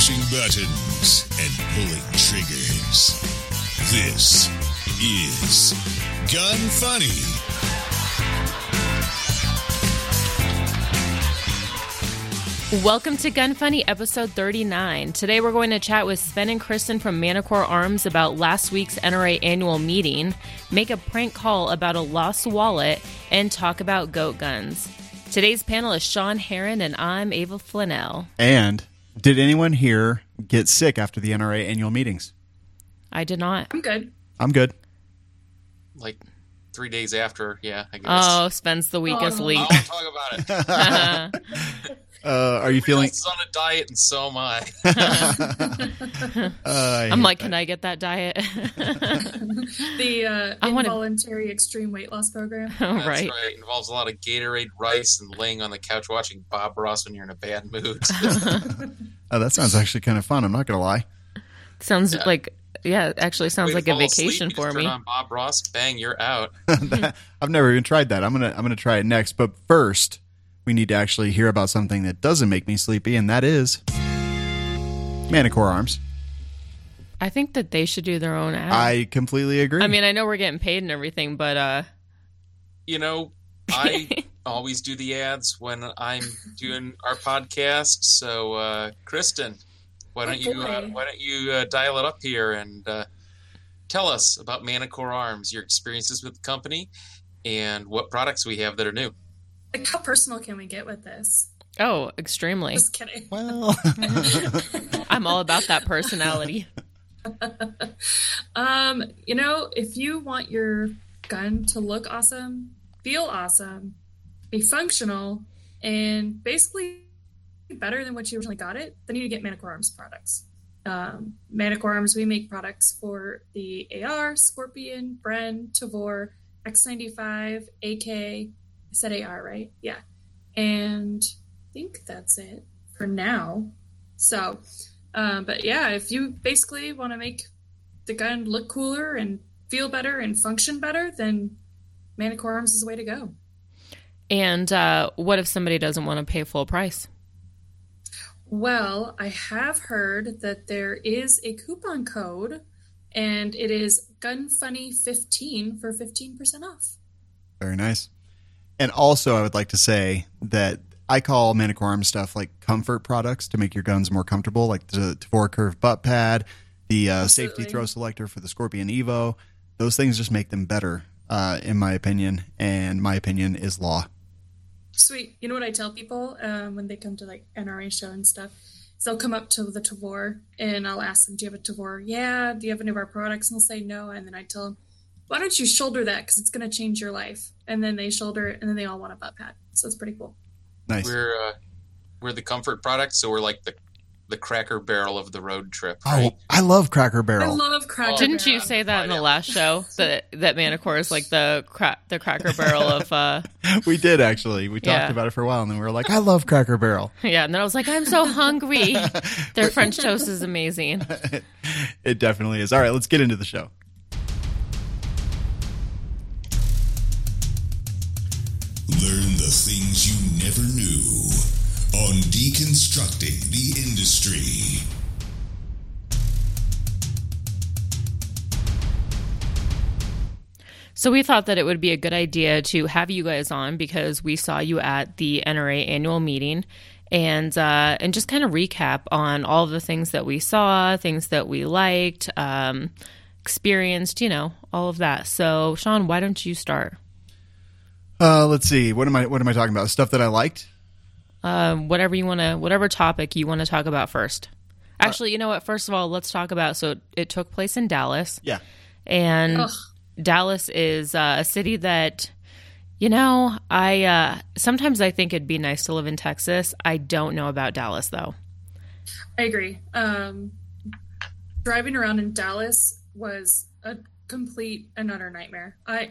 pushing buttons and pulling triggers. This is Gun Funny. Welcome to Gun Funny, episode 39. Today we're going to chat with Sven and Kristen from Manticore Arms about last week's NRA annual meeting, make a prank call about a lost wallet, and talk about goat guns. Today's panel is Sean Heron, and I'm Ava Flanell. And did anyone here get sick after the NRA annual meetings? I did not. I'm good. I'm good. like three days after. Yeah, I guess. Oh, spends the weakest Oh. link. I'll talk about it. Uh, are you feeling? Everyone else is on a diet, and so am I. Uh, I I'm like, that. can I get that diet? The uh, I wanna- involuntary extreme weight loss program. That's right. right. It involves a lot of Gatorade, rice, and laying on the couch watching Bob Ross when you're in a bad mood. Oh, that sounds actually kind of fun. I'm not gonna lie. Sounds Yeah. like, yeah, actually sounds Way like a fall asleep, vacation for me. Turn on Bob Ross, bang, you're out. I've never even tried that. I'm gonna I'm gonna try it next. But first, we need to actually hear about something that doesn't make me sleepy, and that is Manticore Arms. I think that they should do their own ad. I completely agree. I mean, I know we're getting paid and everything, but uh, You know, I always do the ads when I'm doing our podcast. So, uh, Kristen, why don't you uh, why don't you uh, dial it up here and uh, tell us about Manticore Arms, your experiences with the company, and what products we have that are new. Like, how personal can we get with this? oh, extremely. Just kidding. well, I'm all about that personality. Um, you know, if you want your gun to look awesome, feel awesome, be functional, and basically better than what you originally got it, then you need to get Manticore Arms products. Um, Manticore Arms, we make products for the AR, Scorpion, Bren, Tavor, X95, AK. I said AR, right? Yeah. And I think that's it for now. So, um, but yeah, if you basically want to make the gun look cooler and feel better and function better, then Manticore Arms is the way to go. And uh, what if somebody doesn't want to pay full price? Well, I have heard that there is a coupon code, and it is GunFunny15 for 15% off. very nice. And also, I would like to say that I call Arms stuff like comfort products to make your guns more comfortable, like the Tavor Curve butt pad, the uh, safety throw selector for the Scorpion Evo. Those things just make them better, uh, in my opinion. And my opinion is law. Sweet. You know what I tell people um, when they come to like NRA show and stuff? is they'll come up to the Tavor and I'll ask them, "Do you have a Tavor? Yeah. Do you have any of our products?" And they'll say no, and then I tell them, "Why don't you shoulder that? Because it's going to change your life." And then they shoulder it, and then they all want a butt pad. So it's pretty cool. Nice. We're uh, we're the comfort product, so we're like the the Cracker Barrel of the road trip. Oh, I love Cracker Barrel. I love Cracker barrel. Didn't you say that in the last show that that Manticore is like the cra- the Cracker Barrel of uh we did actually. We talked Yeah. about it for a while, and then we were like, "I love Cracker Barrel." yeah? And then I was like, I'm so hungry. Their French toast is amazing. it definitely is. All right, let's get into the show. Learn the things you never knew on Deconstructing the Industry. So we thought that it would be a good idea to have you guys on because we saw you at the NRA annual meeting and uh, and just kind of recap on all the things that we saw, things that we liked, um, experienced, you know, all of that. So Sean, why don't you start? Uh, let's see. What am I? What am I talking about? Stuff that I liked. Um, whatever you want to, whatever topic you want to talk about first. Actually, you know what? First of all, let's talk about. So it took place in Dallas. Yeah. and Ugh. Dallas is uh, a city that you know I uh, sometimes I think it'd be nice to live in Texas. I don't know about Dallas though. I agree. Um, driving around in Dallas was a complete and utter nightmare. I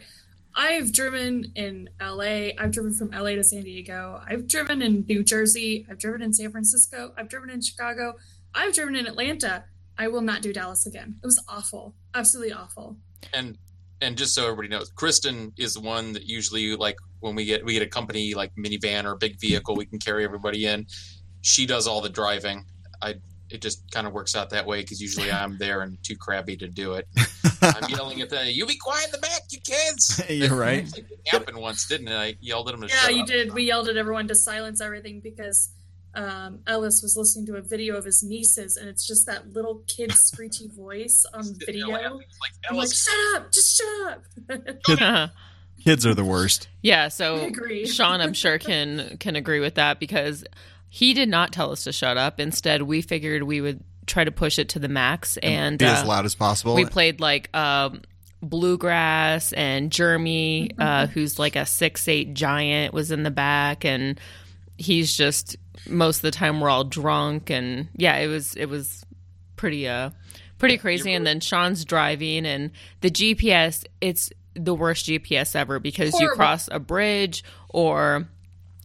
I've driven in LA. I've driven from LA to San Diego. I've driven in New Jersey. I've driven in San Francisco. I've driven in Chicago. I've driven in Atlanta. I will not do Dallas again. It was awful. Absolutely awful. and and just so everybody knows, Kristen is the one that usually like when we get we get a company like minivan or big vehicle, we can carry everybody in. She does all the driving. I it just kind of works out that way because usually I'm there and too crabby to do it. I'm yelling at them, "You be quiet in the back, you kids!" You're right. it happened once, didn't it? I yelled at them to Yeah, shut you up. did. We yelled at everyone to silence everything because um, Ellis was listening to a video of his nieces, and it's just that little kid screechy voice on Sitting video. Like, I'm like, shut up, just shut up. Kids are the worst. yeah, so agree. Sean, I'm sure can can agree with that because he did not tell us to shut up. Instead, we figured we would try to push it to the max, and Be as uh, loud as possible. we played like um, bluegrass, and Jeremy, uh, who's like a six eight giant, was in the back, and he's just most of the time we're all drunk, and yeah, it was it was pretty uh pretty crazy. And then Sean's driving, and the GPS, it's the worst GPS ever because you cross a bridge or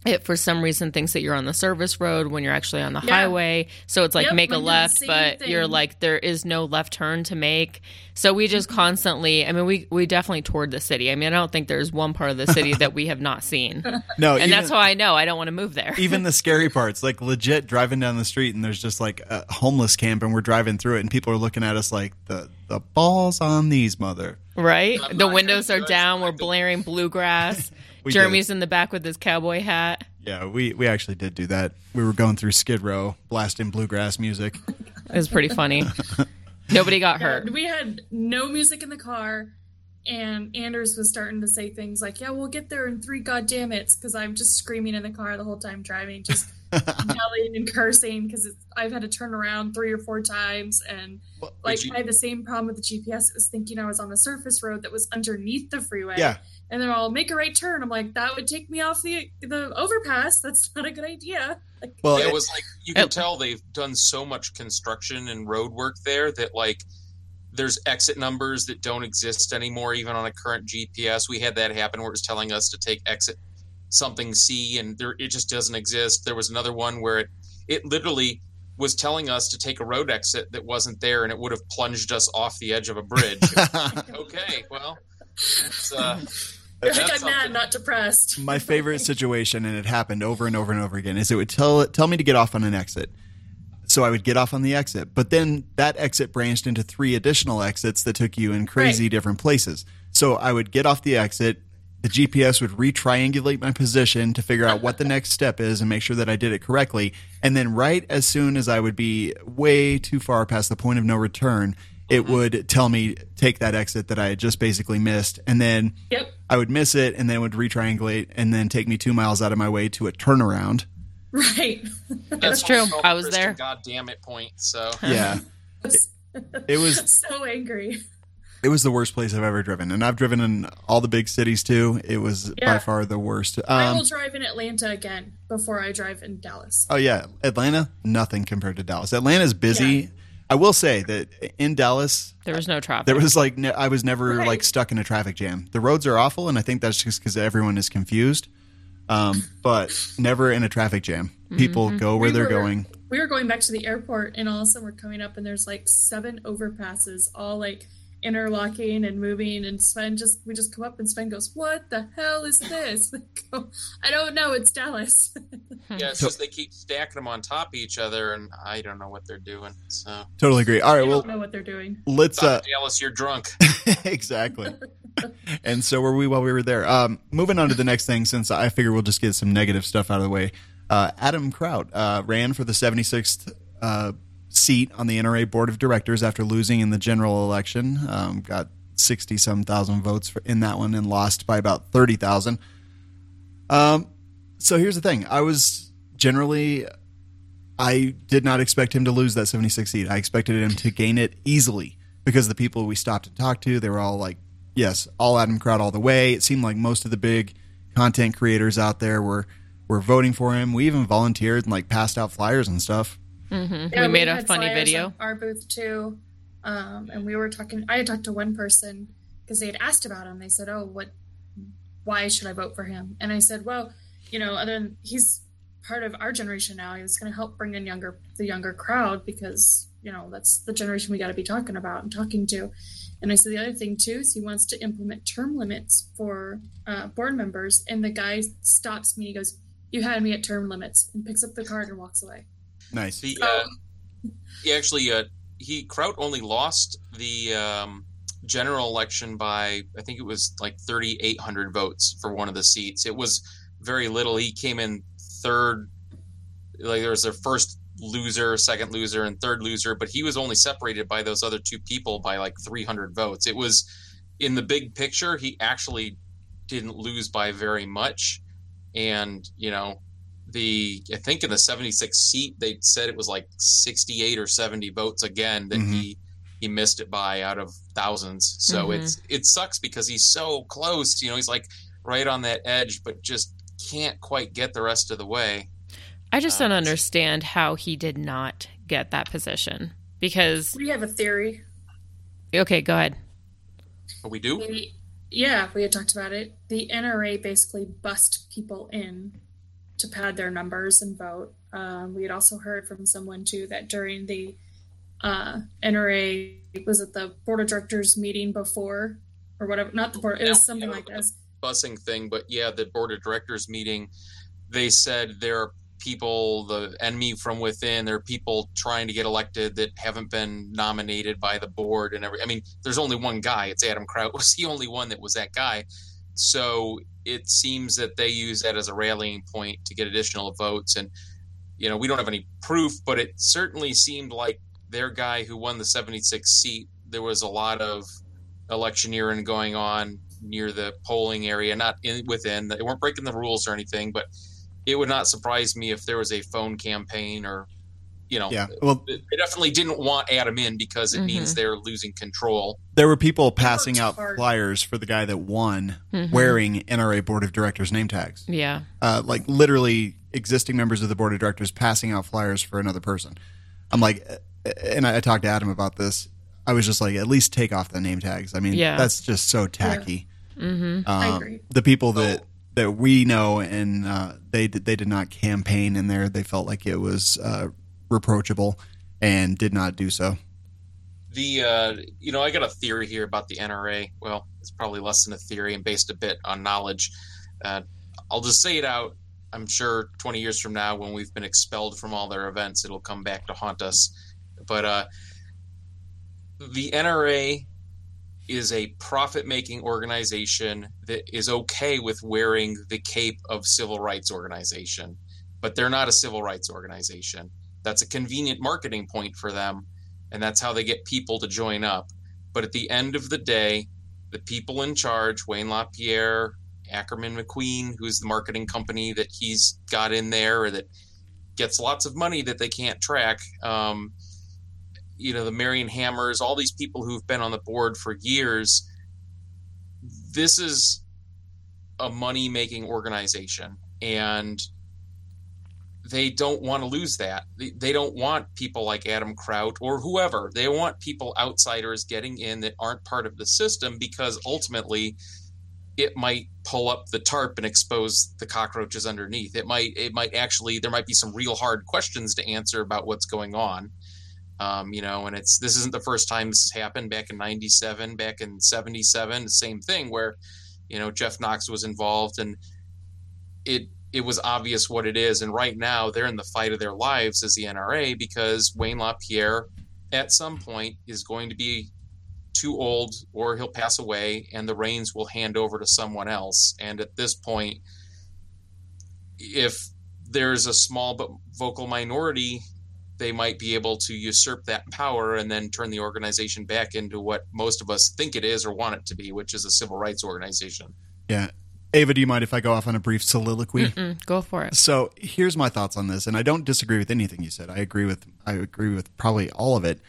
it for some reason thinks that you're on the service road when you're actually on the Yeah. highway. So it's like Yep, make a mine did the left, same but you're like there is no left turn to make. So we just constantly I mean we we definitely toured the city. I mean I don't think there's one part of the city that we have not seen. no, And even, that's how I know I don't want to move there. even the scary parts, like legit driving down the street and there's just like a homeless camp and we're driving through it and people are looking at us like the the balls on these mother. Right? I'm The windows gonna are down, we're blaring bluegrass. We. Jeremy's in the back with his cowboy hat. Yeah, we we actually did do that. We were going through Skid Row, blasting bluegrass music. It was pretty funny. Nobody got Yeah, hurt. we had no music in the car, and Anders was starting to say things like, "Yeah, we'll get there in three goddamn it's," because I'm just screaming in the car the whole time driving, just yelling and cursing because I've had to turn around three or four times, and like you- I had the same problem with the GPS. It was thinking I was on a surface road that was underneath the freeway. Yeah. And then I'll make a right turn. I'm like, that would take me off the the overpass. That's not a good idea. Like, Well, it it- was like you can it- tell they've done so much construction and road work there that like there's exit numbers that don't exist anymore even on a current GPS. We had that happen where it was telling us to take exit something C and there it just doesn't exist. There was another one where it it literally was telling us to take a road exit that wasn't there and it would have plunged us off the edge of a bridge. okay, well, it's, uh, you're like, I'm mad, not depressed. my favorite situation, and it happened over and over and over again, is it would tell tell me to get off on an exit. So I would get off on the exit, but then that exit branched into three additional exits that took you in crazy Right. different places. So I would get off the exit. The GPS would re-triangulate my position to figure out what the next step is and make sure that I did it correctly. And then, right as soon as I would be way too far past the point of no return, it mm-hmm. would tell me take that exit that I had just basically missed, and then Yep. I would miss it and then it would retriangulate and then take me two miles out of my way to a turnaround. Right. That's true. I was there. God damn it point. So Yeah. It was so angry. It was the worst place I've ever driven. And I've driven in all the big cities too. It was by far the worst. I Um, will drive in Atlanta again before I drive in Dallas. oh yeah, Atlanta, nothing compared to Dallas. Atlanta's busy. Yeah. I will say that in Dallas, There was no traffic. there was like ne- I was never Right. like stuck in a traffic jam. The roads are awful, and I think that's just because everyone is confused. Um, but never in a traffic jam. People go where We they're were- going. We were going back to the airport, and all of a sudden we're coming up, and there's like seven overpasses, all like interlocking and moving. And Sven just we just come up, and Sven goes, "What the hell is this?" I go, I don't know. It's Dallas. Yeah, it's just they keep stacking them on top of each other, and I don't know what they're doing. So, Totally agree. All right, I well, don't know what they're doing. let's uh, Dallas, you're drunk. exactly. and so were we while we were there. Um, moving on to the next thing, since I figure we'll just get some negative stuff out of the way. Uh, Adam Kraut uh, ran for the 76th uh, seat on the NRA board of directors after losing in the general election. Um, got 60 some thousand votes for, in that one and lost by about 30,000. Um, so here's the thing I was generally. I did not expect him to lose that 76 seat. I expected him to gain it easily because the people we stopped to talk to, they were all like, yes, all Adam Kraut all the way. It seemed like most of the big content creators out there were were voting for him. We even volunteered and like passed out flyers and stuff. We made a had funny video. Our booth too, um, and we were talking. I had talked to one person because they had asked about him. They said, "Oh, what? Why should I vote for him?" And I said, "Well, you know, other than he's part of our generation now, he's going to help bring in younger the younger crowd because you know that's the generation we got to be talking about and talking to." And I said the other thing too is he wants to implement term limits for uh, board members. And the guy stops me. He goes, "You had me at term limits," and picks up the card and walks away. Nice. The uh, he actually, uh, he Kraut only lost the um, general election by I think it was like 3,800 votes for one of the seats. It was very little. He came in third. Like there was their first loser, second loser, and third loser, but he was only separated by those other two people by like 300 votes. It was in the big picture, he actually didn't lose by very much. And, you know, the I think in the 76 seat they said it was like 68 or 70 votes again that Mhm. he he missed it by out of thousands. So Mhm. it's it sucks because he's so close, you know, he's like right on that edge but just can't quite get the rest of the way. I just Uh, don't understand how he did not get that position. Because We have a theory. okay, go ahead. But we do. The, yeah, we had talked about it. The NRA basically bust people in to pad their numbers and vote. Um, we had also heard from someone too that during the uh, NRA was it the board of directors meeting before or whatever, not the board. It was something yeah. like this. busing thing, but yeah, the board of directors meeting, they said there are people, the enemy from within, there are people trying to get elected that haven't been nominated by the board and every. I mean, there's only one guy. It's Adam Kraut was the only one that was that guy. So it seems that they use that as a rallying point to get additional votes. And you know, we don't have any proof, but it certainly seemed like their guy who won the 76 seat. There was a lot of electioneering going on near the polling area, not in, within. They weren't breaking the rules or anything, but it would not surprise me if there was a phone campaign or, you know, Yeah. Well, they definitely didn't want Adam in because it Mhm. means they're losing control. there were people passing out hard. flyers for the guy that won Mhm. wearing NRA board of directors name tags. Yeah. Uh, like literally existing members of the board of directors passing out flyers for another person. I'm like, uh, and I, I talked to Adam about this. I was just like, at least take off the name tags. I mean, Yeah. that's just so tacky. Mm-hmm. I Um, agree. The people that Oh. that we know and uh, they did, they did not campaign in there. They felt like it was uh, reproachable and did not do so. The, uh, you know, I got a theory here about the NRA. Well, it's probably less than a theory and based a bit on knowledge. Uh, I'll just say it out. I'm sure 20 years from now, when we've been expelled from all their events, it'll come back to haunt us. But uh, the NRA is a profit making organization that is okay with wearing the cape of civil rights organization, but they're not a civil rights organization. That's a convenient marketing point for them, and that's how they get people to join up. But at the end of the day, the people in charge, Wayne LaPierre, Ackerman McQueen, who's the marketing company that he's got in there or that gets lots of money that they can't track. Um, you know, the Marion Hammers, all these people who've been on the board for years. This is a money making organization. And they don't want to lose that. They, they don't want people like Adam Kraut or whoever. They want people outsiders getting in that aren't part of the system because ultimately it might pull up the tarp and expose the cockroaches underneath. It might it might actually there might be some real hard questions to answer about what's going on. Um, you know, and it's this isn't the first time this has happened. Back in '97, back in '77, the same thing where you know Jeff Knox was involved and it it was obvious what it is. And right now, they're in the fight of their lives as the NRA because Wayne LaPierre, at some point, is going to be too old or he'll pass away and the reins will hand over to someone else. And at this point, if there's a small but vocal minority, they might be able to usurp that power and then turn the organization back into what most of us think it is or want it to be, which is a civil rights organization. Yeah. Ava, do you mind if I go off on a brief soliloquy? Mm, go for it. So here's my thoughts on this, and I don't disagree with anything you said. I agree with I agree with probably all of it,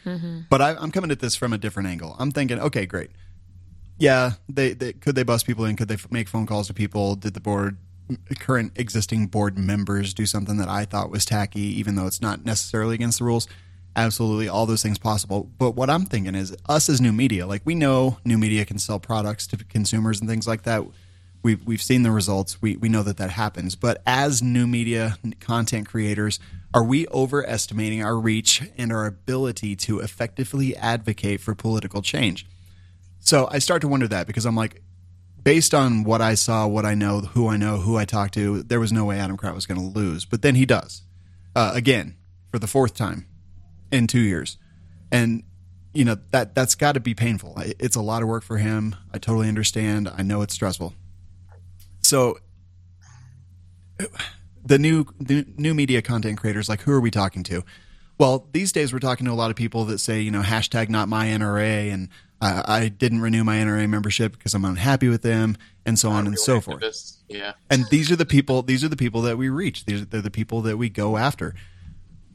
but I, I'm coming at this from a different angle. I'm thinking, okay, great, yeah, they, they could they bust people in? Could they f- make phone calls to people? Did the board current existing board members do something that I thought was tacky, even though it's not necessarily against the rules? Absolutely, all those things possible. But what I'm thinking is, us as new media, like we know new media can sell products to consumers and things like that we've we've seen the results. We we know that that happens. But as new media content creators, are we overestimating our reach and our ability to effectively advocate for political change? So I start to wonder that because I'm like, based on what I saw, what I know, who I know, who I talked to, there was no way Adam Kraut was going to lose. But then he does uh, again for the fourth time. in two years, and you know that that's got to be painful. It's a lot of work for him. I totally understand. I know it's stressful. So the new the new media content creators, like who are we talking to? Well, these days we're talking to a lot of people that say, you know, hashtag not my NRA, and uh, I didn't renew my NRA membership because I'm unhappy with them, and so on and so forth. Yeah. And these are the people. These are the people that we reach. These are the people that we go after.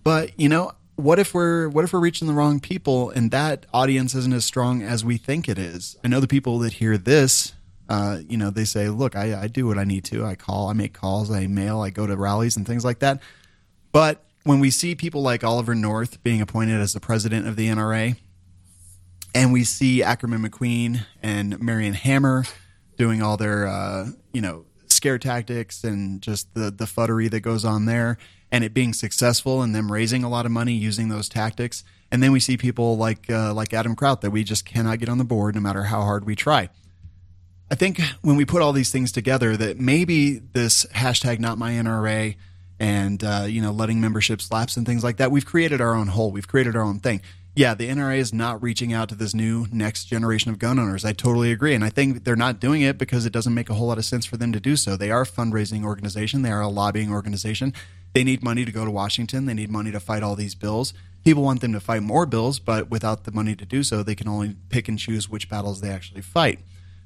But you know, what if we're what if we're reaching the wrong people and that audience isn't as strong as we think it is? I know the people that hear this, uh, you know, they say, "Look, I, I do what I need to. I call, I make calls, I mail, I go to rallies and things like that." But when we see people like Oliver North being appointed as the president of the NRA, and we see Ackerman McQueen and Marion Hammer doing all their, uh, you know, scare tactics and just the the futtery that goes on there, and it being successful and them raising a lot of money using those tactics. And then we see people like uh, like Adam Kraut that we just cannot get on the board no matter how hard we try. I think when we put all these things together, that maybe this hashtag not my NRA and uh, you know letting memberships lapse and things like that, we've created our own hole. We've created our own thing. Yeah, the NRA is not reaching out to this new next generation of gun owners. I totally agree, and I think they're not doing it because it doesn't make a whole lot of sense for them to do so. They are a fundraising organization. They are a lobbying organization they need money to go to Washington. They need money to fight all these bills. People want them to fight more bills, but without the money to do so, they can only pick and choose which battles they actually fight.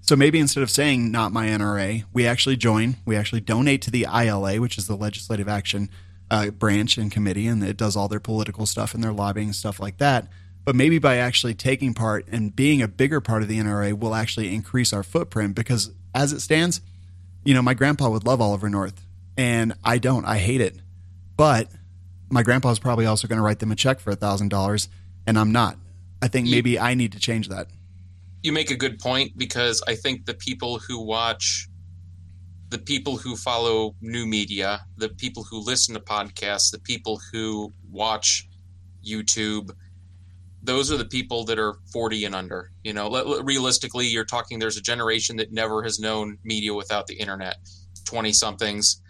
So maybe instead of saying not my NRA, we actually join, we actually donate to the ILA, which is the Legislative Action uh, Branch and Committee, and it does all their political stuff and their lobbying stuff like that. But maybe by actually taking part and being a bigger part of the NRA, will actually increase our footprint because as it stands, you know, my grandpa would love Oliver North, and I don't. I hate it. But my grandpa's probably also going to write them a check for a thousand dollars, and I'm not. I think maybe I need to change that. You make a good point because I think the people who watch, the people who follow new media, the people who listen to podcasts, the people who watch YouTube, those are the people that are 40 and under. You know, realistically, you're talking there's a generation that never has known media without the internet, 20 somethings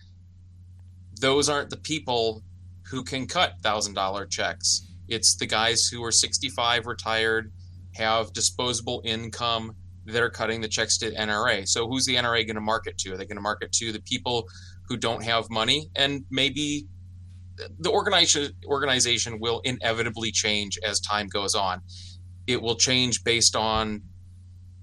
those aren't the people who can cut thousand dollar checks. It's the guys who are 65, retired, have disposable income that are cutting the checks to NRA. So who's the NRA going to market to? Are they going to market to the people who don't have money? And maybe the organization organization will inevitably change as time goes on. It will change based on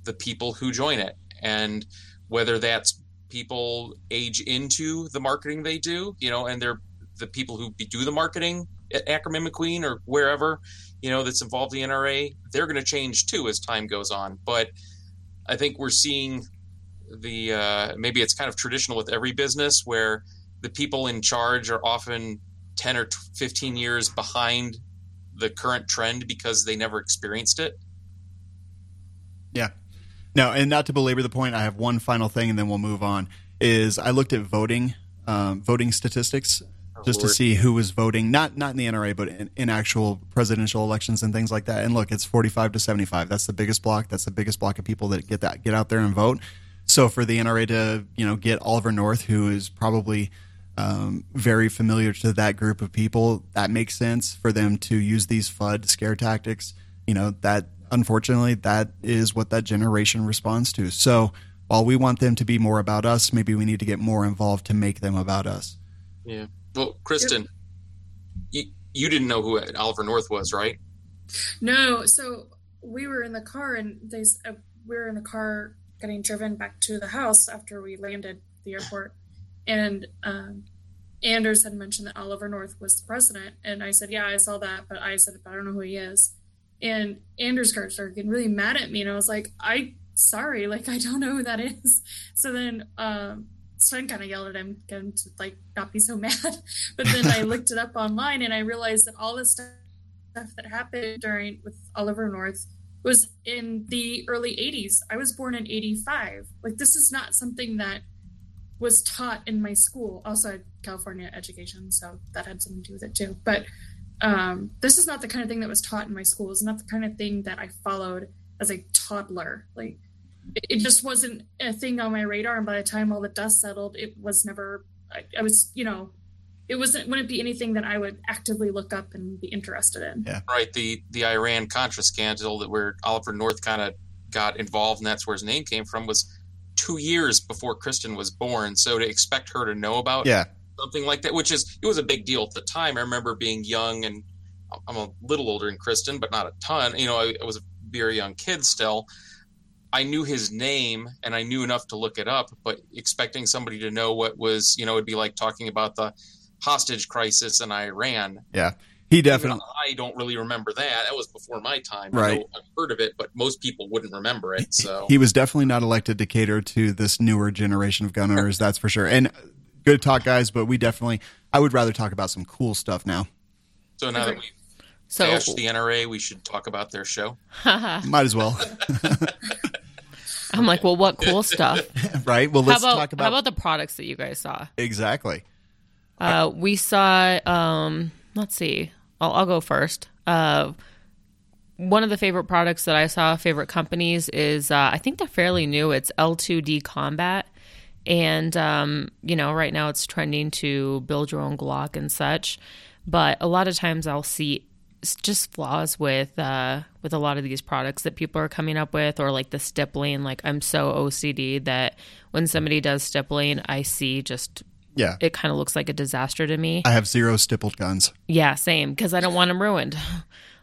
the people who join it and whether that's people age into the marketing they do, you know, and they're the people who do the marketing at Ackerman McQueen or wherever, you know, that's involved the NRA, they're going to change too as time goes on. But I think we're seeing the uh, maybe it's kind of traditional with every business where the people in charge are often 10 or 15 years behind the current trend because they never experienced it. Yeah, no, and not to belabor the point, I have one final thing, and then we'll move on. Is I looked at voting, um, voting statistics, just to see who was voting, not not in the NRA, but in, in, actual presidential elections and things like that. And look, it's forty-five to seventy-five. That's the biggest block. That's the biggest block of people that get that get out there and vote. So for the NRA to you know get Oliver North, who is probably um, very familiar to that group of people, that makes sense for them to use these FUD scare tactics. You know that unfortunately, that is what that generation responds to. So while we want them to be more about us, maybe we need to get more involved to make them about us. Yeah. Well, Kristen, you, you didn't know who Oliver North was, right? No. So we were in the car and they uh, we were in the car getting driven back to the house after we landed the airport, and um, Anders had mentioned that Oliver North was the president, and I said, "Yeah, I saw that," but I said, "But I don't know who he is." and Anders started getting really mad at me, and I was like, "I sorry, like I don't know who that is." So then um, Sven kind of yelled at him, get him to like not be so mad. but then I looked it up online, and I realized that all this stuff that happened during with Oliver North was in the early 80s. I was born in 85. Like this is not something that was taught in my school. Also, I had California education, so that had something to do with it too. But um, this is not the kind of thing that was taught in my school. It's not the kind of thing that I followed as a toddler. Like it, it just wasn't a thing on my radar. And by the time all the dust settled, it was never. I, I was, you know, it wasn't wouldn't be anything that I would actively look up and be interested in. Yeah. right the the Iran Contra scandal that where Oliver North kind of got involved and that's where his name came from was two years before Kristen was born. So to expect her to know about Yeah. something like that, which is it was a big deal at the time. I remember being young and I'm a little older than Kristen, but not a ton. You know, I, I was a very young kid still. I knew his name and I knew enough to look it up, but expecting somebody to know what was, you know, it'd be like talking about the hostage crisis in Iran. Yeah. He Even definitely. I don't really remember that. That was before my time. Right. I know I've heard of it, but most people wouldn't remember it. So He was definitely not elected to cater to this newer generation of gun owners, that's for sure. And good talk, guys, but we definitely, I would rather talk about some cool stuff now. so now that we So bashed the NRA, we should talk about their show. Might as well, I'm like, well, what cool stuff? right? Well, how let's about, talk about, how about the products that you guys saw? exactly. Uh, we saw. Um, let's see. I'll, I'll go first. Uh, one of the favorite products that I saw, favorite companies, is uh, I think they're fairly new. It's L2D Combat, and um, you know, right now it's trending to build your own Glock and such. But a lot of times I'll see s- just flaws with uh, with a lot of these products that people are coming up with, or like the stippling. Like I'm so OCD that when somebody does stippling, I see just Yeah. it kind of looks like a disaster to me. I have zero stippled guns. Yeah, same, because I don't want them ruined.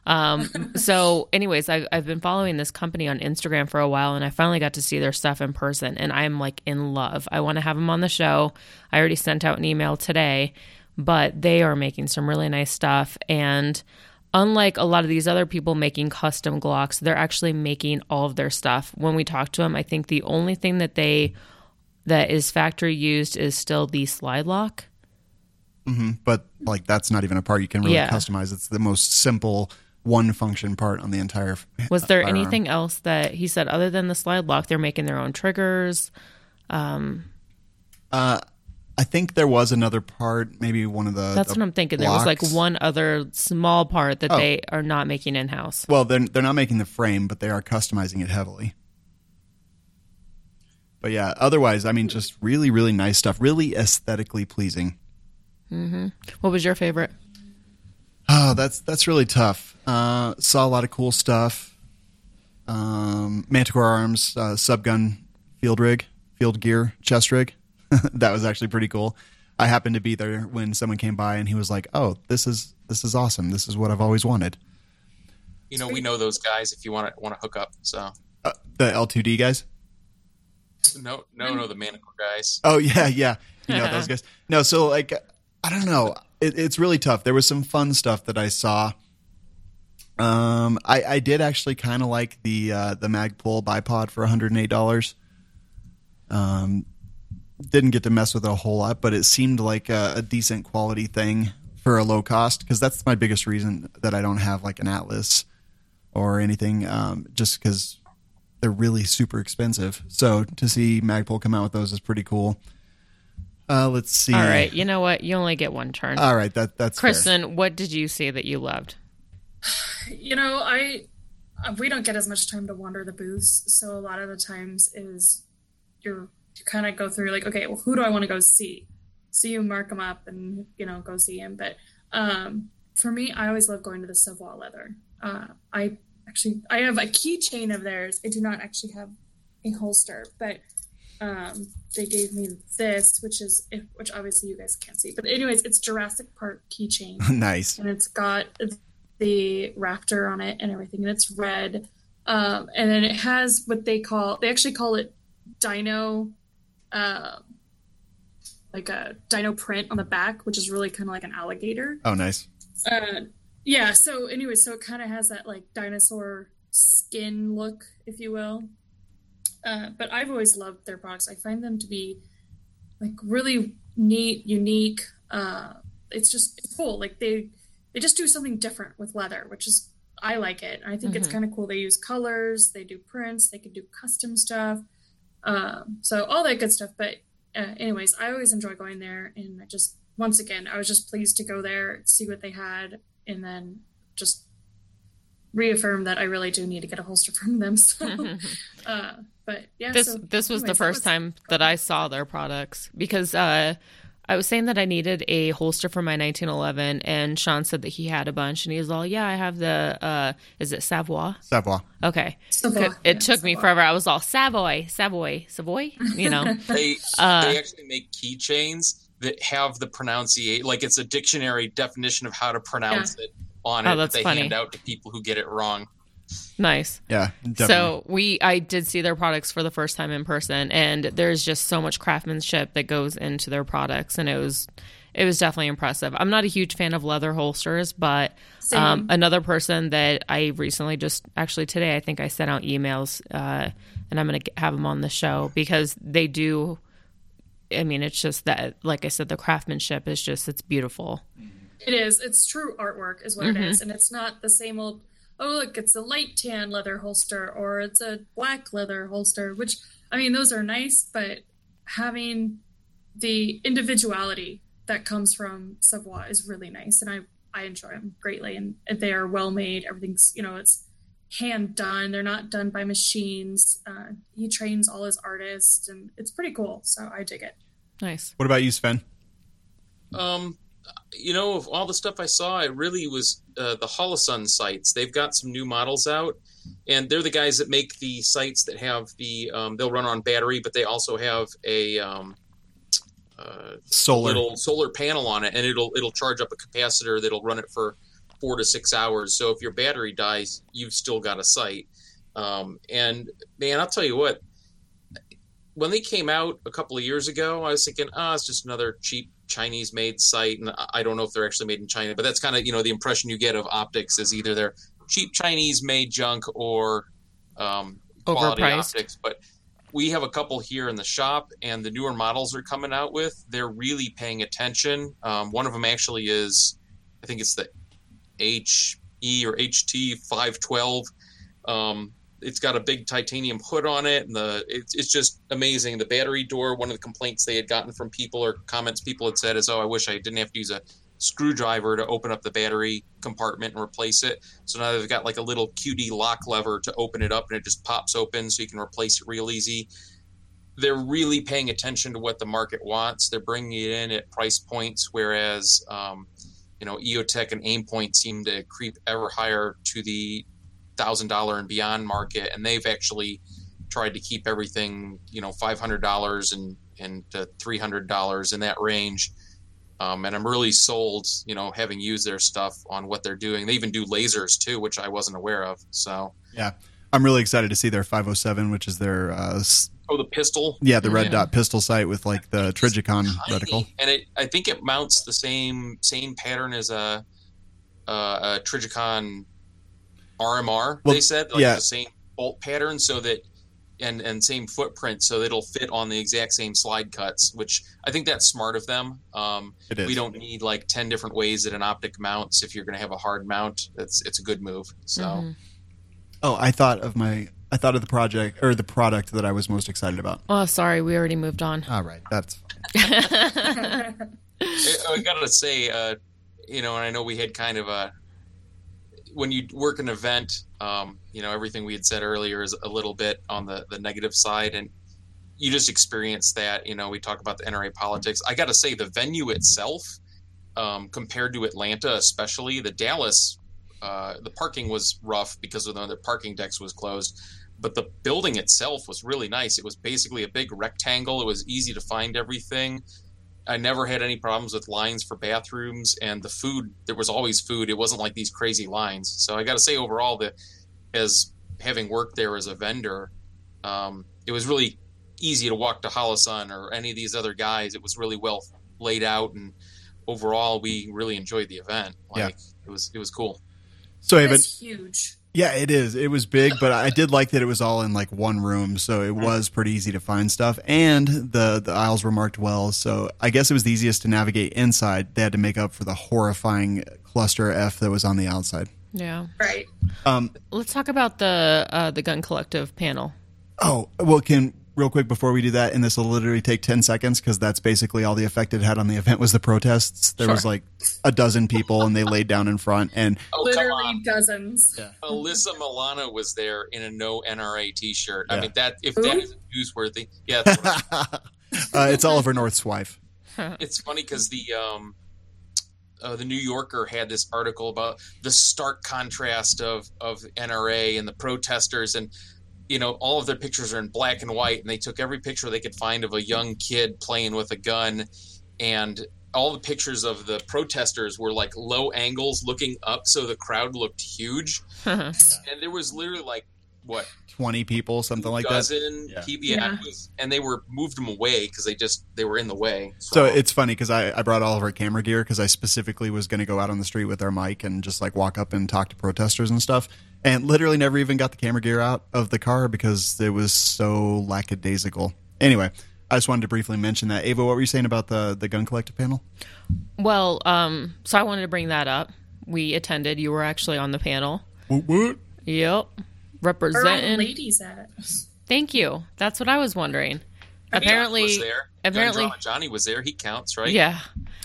Um, so, anyways, I, I've been following this company on Instagram for a while, and I finally got to see their stuff in person, and I'm like in love. I want to have them on the show. I already sent out an email today, but they are making some really nice stuff. And unlike a lot of these other people making custom Glocks, they're actually making all of their stuff. When we talk to them, I think the only thing that they that is factory used is still the slide lock. Mm-hmm. But like, that's not even a part you can really Yeah. customize. It's the most simple one function part on the entire. Uh, Was there firearm. anything else that he said other than the slide lock? They're making their own triggers. Um, uh, I think there was another part, maybe one of the. That's the what I'm thinking. There was like one other small part that Oh. they are not making in house. Well, they're they're not making the frame, but they are customizing it heavily. But yeah, otherwise, I mean, just really, really nice stuff. Really aesthetically pleasing. What was your favorite? Oh, that's that's really tough. Uh, saw a lot of cool stuff. Um, Manticore Arms uh, subgun field rig, field gear, chest rig. that was actually pretty cool. I happened to be there when someone came by, and he was like, "Oh, this is this is awesome. This is what I've always wanted." You know, we know those guys if you want to want to hook up. So Uh, the L2D guys. no, no, no, the Manticore guys. Oh yeah, yeah. You know those guys. No, so like I don't know. It, it's really tough. There was some fun stuff that I saw. Um, I, I did actually kind of like the uh, the Magpul bipod for one hundred and eight dollars. Um, didn't get to mess with it a whole lot, but it seemed like a, a decent quality thing for a low cost because that's my biggest reason that I don't have like an Atlas or anything. Um, just because they're really super expensive. So to see Magpul come out with those is pretty cool. Uh, let's see. All right, you know what? You only get one turn. All right, that that's fair. Kristen, what did you see that you loved? You know, I uh, we don't get as much time to wander the booths, so a lot of the times is you're you kind of go through like, okay, well, who do I want to go see? So you mark them up and you know go see him. But um, for me, I always love going to the Savoy leather. Uh, I actually I have a keychain of theirs. I do not actually have a holster, but um, they gave me this, which is which obviously you guys can't see. But anyways, it's Jurassic Park keychain nice. and it's got the raptor on it and everything and it's red um, and then it has what they call they actually call it dino uh, like a dino print on the back which is really kind of like an alligator. Oh, nice. uh, yeah so anyway so it kind of has that like dinosaur skin look if you will. Uh, but i've always loved their products i find them to be like really neat unique. Uh, it's just it's cool. Like they they just do something different with leather which is i like it. I think it's kind of cool. They use colors they do prints they can do custom stuff um, so all that good stuff but uh, anyways i always enjoy going there and i just once again i was just pleased to go there see what they had and then just reaffirm that i really do need to get a holster from them so uh, but yeah this so this was the anyways, that first time that I saw their products because uh, I was saying that I needed a holster for my 1911, and Sean said that he had a bunch, and he was all, "Yeah, I have the uh, is it Savoy? Savoy. Okay, Savoy, it yeah, took me forever. I was all Savoy, Savoy, Savoy. You know, They Uh, they actually make keychains that have the pronunciation, like it's a dictionary definition of how to pronounce it on Oh, it. that's that they funny. hand out to people who get it wrong. Nice. Yeah, definitely. So we, I did see their products for the first time in person, and there's just so much craftsmanship that goes into their products, and it was, it was definitely impressive. I'm not a huge fan of leather holsters, but um, another person that I recently just actually today, I think I sent out emails, uh, and I'm gonna have them on the show because they do. I mean, it's just that, like I said, the craftsmanship is just it's beautiful. It is. It's true artwork, is what Mm-hmm. it is, and it's not the same old. Oh, look, it's a light tan leather holster, or it's a black leather holster. Which I mean, those are nice, but having the individuality that comes from Savoy is really nice, and I I enjoy them greatly, and they are well made. Everything's you know it's hand done. They're not done by machines. Uh, he trains all his artists, and it's pretty cool. So I dig it. Nice. what about you, Sven? Um, you know, of all the stuff I saw, it really was uh, the Holosun sights. They've got some new models out, and they're the guys that make the sights that have the. Um, they'll run on battery, but they also have a um, uh, Solar. little solar panel on it, and it'll it'll charge up a capacitor that'll run it for four to six hours. So if your battery dies, you've still got a sight. Um, and man, I'll tell you what. When they came out a couple of years ago, I was thinking, ah, it's just another cheap Chinese-made sight, and I- don't know if they're actually made in China. But that's kind of you know the impression you get of optics is either they're cheap Chinese-made junk or um, quality optics. But we have a couple here in the shop, and the newer models they're coming out with, they're really paying attention. Um, one of them actually is, I think it's the HE or HT 512. Um, it's got a big titanium hood on it, and the it's, it's just amazing. The battery door. One of the complaints they had gotten from people or comments people had said is, "Oh, I wish I didn't have to use a screwdriver to open up the battery compartment and replace it." So now they've got like a little QD lock lever to open it up, and it just pops open, so you can replace it real easy. They're really paying attention to what the market wants. They're bringing it in at price points, whereas um, you know EOTech and Aimpoint seem to creep ever higher to the thousand dollar and beyond market, and they've actually tried to keep everything you know five hundred dollars and and three hundred dollars in that range. Um, and I'm really sold, you know, having used their stuff on what they're doing. They even do lasers too, which I wasn't aware of. So, Yeah, I'm really excited to see their 507, which is their uh, oh, the pistol, yeah the red Yeah. dot pistol sight with like the Trijicon reticle. and it I think it mounts the same same pattern as a a, a Trijicon RMR. Well, they said like yeah. the same bolt pattern, so that and and same footprint, so that it'll fit on the exact same slide cuts. Which I think that's smart of them. Um, It is. we don't need like ten different ways that an optic mounts. If you're going to have a hard mount, it's it's a good move. So. Mhm. Oh, I thought of my I thought of the project or the product that I was most excited about. Oh, sorry, we already moved on. All right, that's I, I gotta say, uh, you know, and I know we had kind of a when you work an event, um, you know, everything we had said earlier is a little bit on the the negative side, and you just experience that. You know, we talk about the NRA politics. I gotta say, the venue itself, um, compared to Atlanta, especially the Dallas, uh, the parking was rough because of the, the parking decks was closed. But the building itself was really nice. It was basically a big rectangle. It was easy to find everything. I never had any problems with lines for bathrooms and the food. There was always food. It wasn't like these crazy lines. So I got to say, overall, that as having worked there as a vendor, um, it was really easy to walk to Holosun or any of these other guys. It was really well laid out, and overall, we really enjoyed the event. Yeah. Like it was, it was cool. so Evan. It's huge. Yeah, it is. It was big, but I did like that it was all in like one room, so it was pretty easy to find stuff. And the the aisles were marked well, so I guess it was the easiest to navigate inside. They had to make up for the horrifying cluster F that was on the outside. Yeah. Right. Um, Let's talk about the uh, the gun collective panel. oh, well, can real quick before we do that, and this will literally take ten seconds because that's basically all the effect it had on the event was the protests. There was like a dozen people, and they laid down in front, and Oh, Literally on. dozens. Alyssa Milano was there in a no NRA T-shirt. I mean that if Who? that is newsworthy, yeah, that's what uh, it's Oliver North's wife. it's funny because the um, uh, the New Yorker had this article about the stark contrast of of NRA and the protesters, and you know all of their pictures are in black and white, and they took every picture they could find of a young kid playing with a gun, and all the pictures of the protesters were like low angles looking up, so the crowd looked huge, and there was literally like what 20 people, something like that. dozen Yeah. people, yeah, Yeah. it was- and they were moved them away because they just they were in the way. So it's funny because I, I brought all of our camera gear because I specifically was going to go out on the street with our mic and just like walk up and talk to protesters and stuff. And literally never even got the camera gear out of the car because it was so lackadaisical. Anyway, I just wanted to briefly mention that. Ava, what were you saying about the, the gun collective panel? Well, um, so I wanted to bring that up. We attended. You were actually on the panel. What? what? Yep. Where are all the Representing. ladies at? Thank you. That's what I was wondering. Johnny apparently, was there. apparently- Johnny was there. He counts, right? yeah.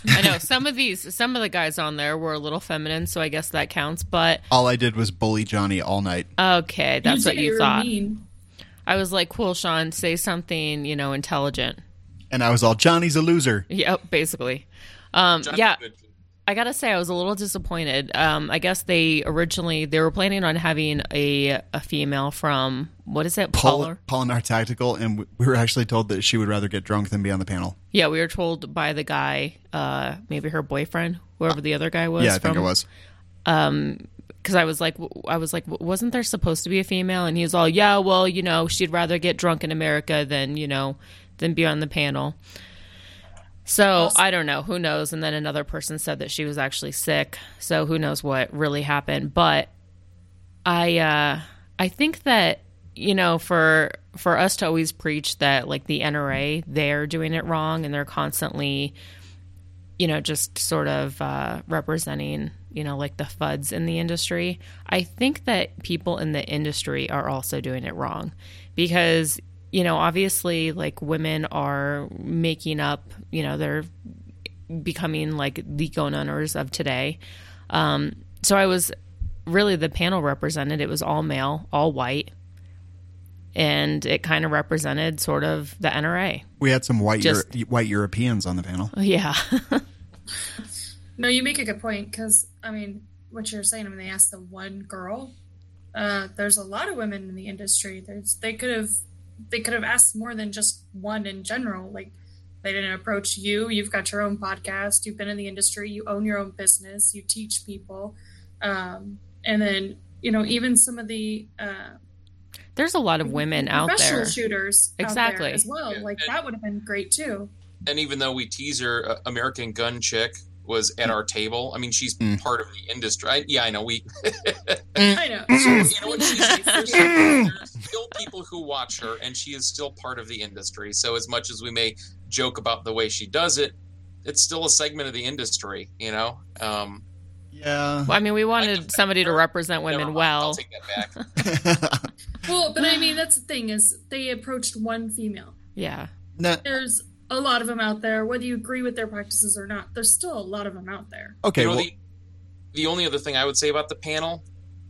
I know some of these, some of the guys on there were a little feminine, so I guess that counts. But All I did was bully Johnny all night. okay, that's what you thought. mean. I was like, cool, Sean, say something, you know, intelligent. And I was all, Johnny's a loser. Yep, basically. Um, yeah, good. I gotta say, I was a little disappointed. Um, I guess they originally they were planning on having a a female from what is it, Paula? Paul, Polenar Tactical, and we- we were actually told that she would rather get drunk than be on the panel. Yeah, we were told by the guy, uh, maybe her boyfriend, whoever the other guy was. yeah, I think it was. Because I was like, I was like, wasn't there supposed to be a female? And he was all, yeah, well, you know, she'd rather get drunk in America than you know, than be on the panel. So I don't know. Who knows? And then another person said that she was actually sick. So who knows what really happened? But I, uh, I think that you know, for for us to always preach that like the NRA they're doing it wrong and they're constantly you know, just sort of uh, representing, you know, like the FUDs in the industry. I think that people in the industry are also doing it wrong because, you know, obviously, like women are making up, you know, they're becoming like the gun owners of today. Um, so I was really the panel represented, it was all male, all white. And it kind of represented sort of the NRA. We had some white Just- Euro- white Europeans on the panel. Yeah. No, you make a good point because I mean, what you're saying. I mean, they asked the one girl. Uh, there's a lot of women in the industry. There's they could have they could have asked more than just one in general. Like they didn't approach you. You've got your own podcast. You've been in the industry. You own your own business. You teach people, um, and then you know even some of the uh, There's a lot of women out professional there. shooters out Exactly. there as well. Yeah, Like and- that would have been great too. And even though we tease her, uh, American Gun Chick was at our table. I mean, she's Mm. part of the industry. I, yeah, I know. We, I know. So, you know what? She's, there's, there's still people who watch her, and she is still part of the industry. So as much as we may joke about the way she does it, it's still a segment of the industry. You know. Um, Yeah. Well, I mean, we wanted somebody to represent women mind, I'll well. take that back. Well, but I mean, that's the thing is they approached one female. Yeah. Nah, There's a lot of them out there, whether you agree with their practices or not. There's still a lot of them out there. okay. you know, well, the, the only other thing I would say about the panel,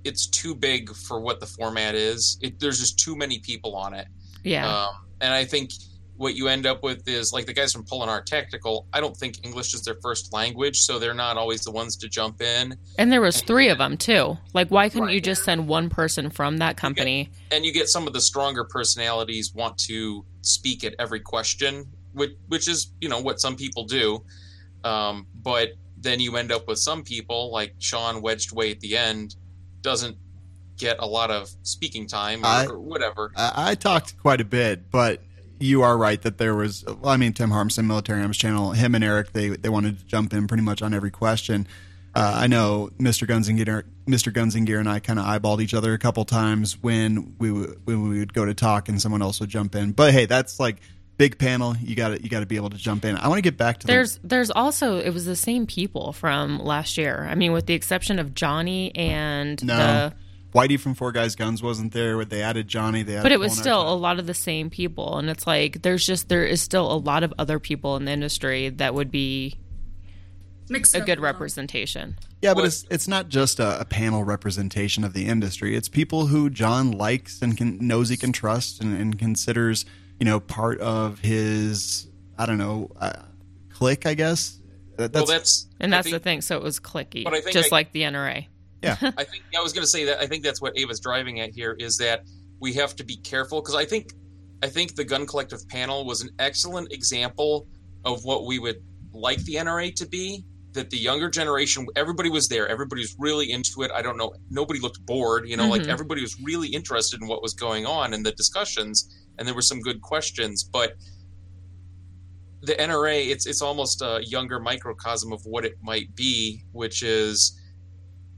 it's too big for what the format is. It, there's just too many people on it. Yeah. Um, and I think what you end up with is like the guys from Polenar Tactical. I don't think English is their first language, so they're not always the ones to jump in. and there was three of them too. Like, why couldn't Right. you just send one person from that company? And you get some of the stronger personalities want to speak at every question, which which is you know what some people do. Um, but then you end up with some people like Sean wedged away at the end doesn't get a lot of speaking time or, I- or whatever. I, I talked quite a bit, but you are right that there was. Well, I mean, Tim Harmsen, Military Arms Channel, him and Eric, they they wanted to jump in pretty much on every question. Uh, I know Mr. Gunzinger, Mr. Gunzinger, and I kind of eyeballed each other a couple times when we w- when we would go to talk, and someone else would jump in. But hey, that's like big panel. You got to you got to be able to jump in. I want to get back to There's there's also it was the same people from last year. I mean, with the exception of Johnny and the no. the Whitey from Four Guys Guns wasn't there. They added Johnny. They added but it was Paul still a lot of the same people and it's like there's just there is still a lot of other people in the industry that would be Mixed a good with them. representation Yeah, but What- it's it's not just a, a panel representation of the industry. It's people who John likes and can, knows he can trust and, and considers, you know, part of his I don't know uh, click, I guess. That- well, That's, that's And I that's the thing. So it was clicky, But I think just I- like the NRA. yeah. I think I was going to say that I think that's what Ava's driving at here is that we have to be careful because I think I think the Gun Collective panel was an excellent example of what we would like the NRA to be. That the younger generation, everybody was there, everybody was really into it. I don't know, nobody looked bored. You know, like Mhm. everybody was really interested in what was going on and the discussions, and there were some good questions. But the NRA, it's it's almost a younger microcosm of what it might be, which is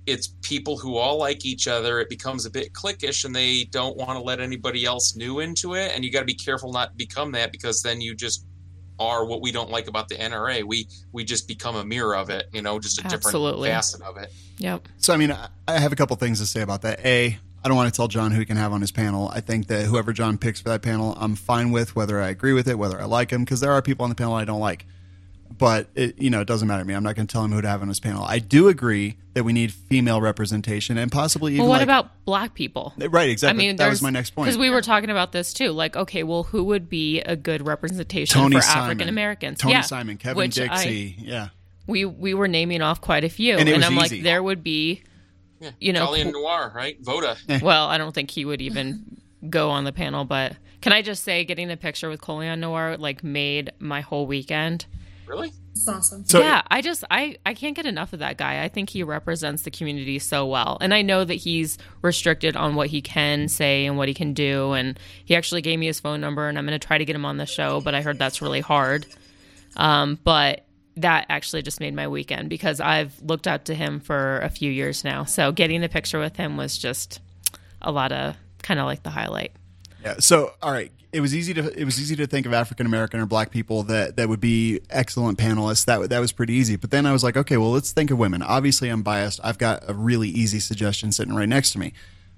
it's people who all like each other. It becomes a bit cliquish, and they don't want to let anybody else new into it. And you got to be careful not to become that because then you just are what we don't like about the NRA. We we just become a mirror of it, you know, just a different Absolutely. facet of it. Yep. So, I mean, I- I have a couple things to say about that. A, I don't want to tell John who he can have on his panel. I think that whoever John picks for that panel, I'm fine with, whether I agree with it, whether I like him, because there are people on the panel I don't like. But it, you know, it doesn't matter to me. I'm not going to tell him who to have on his panel. I do agree that we need female representation and possibly even Well, what like- about black people? right? Exactly. I mean, that was my next point. Because we were talking about this too. Like, okay, well, who would be a good representation Tony for African Americans? Tony yeah, Simon, Kevin which I- Dixie, yeah. we we were naming off quite a few, And it was I'm easy. like, there would be, Yeah. you know, Colion Noir, right? Voda. Eh. well, I don't think he would even go on the panel, but can I just say, getting a picture with Colion Noir like made my whole weekend. Really? It's awesome. So yeah, I just I I can't get enough of that guy. I think he represents the community so well. And I know that he's restricted on what he can say and what he can do and he actually gave me his phone number and I'm going to try to get him on the show, but I heard that's really hard. Um but that actually just made my weekend because I've looked up to him for a few years now. So getting the picture with him was just a lot of kind of like the highlight. Yeah. So, all right, it was easy to it was easy to think of African American or black people that that would be excellent panelists. That that was pretty easy. But then I was like, okay, well, let's think of women. Obviously, I'm biased. I've got a really easy suggestion sitting right next to me.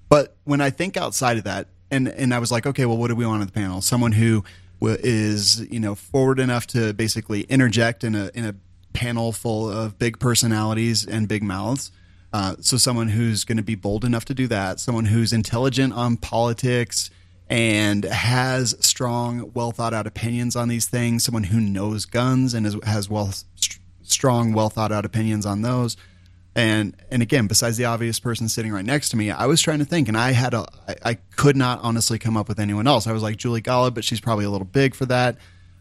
But when I think outside of that, and and I was like, okay, well, what do we want at the panel? Someone who is you know forward enough to basically interject in a in a panel full of big personalities and big mouths. Uh, so someone who's going to be bold enough to do that, someone who's intelligent on politics and has strong, well thought out opinions on these things, someone who knows guns and is, has well st- strong, well thought out opinions on those. And and again, besides the obvious person sitting right next to me, I was trying to think, and I had a I, I could not honestly come up with anyone else. I was like Julie Golob, but she's probably a little big for that.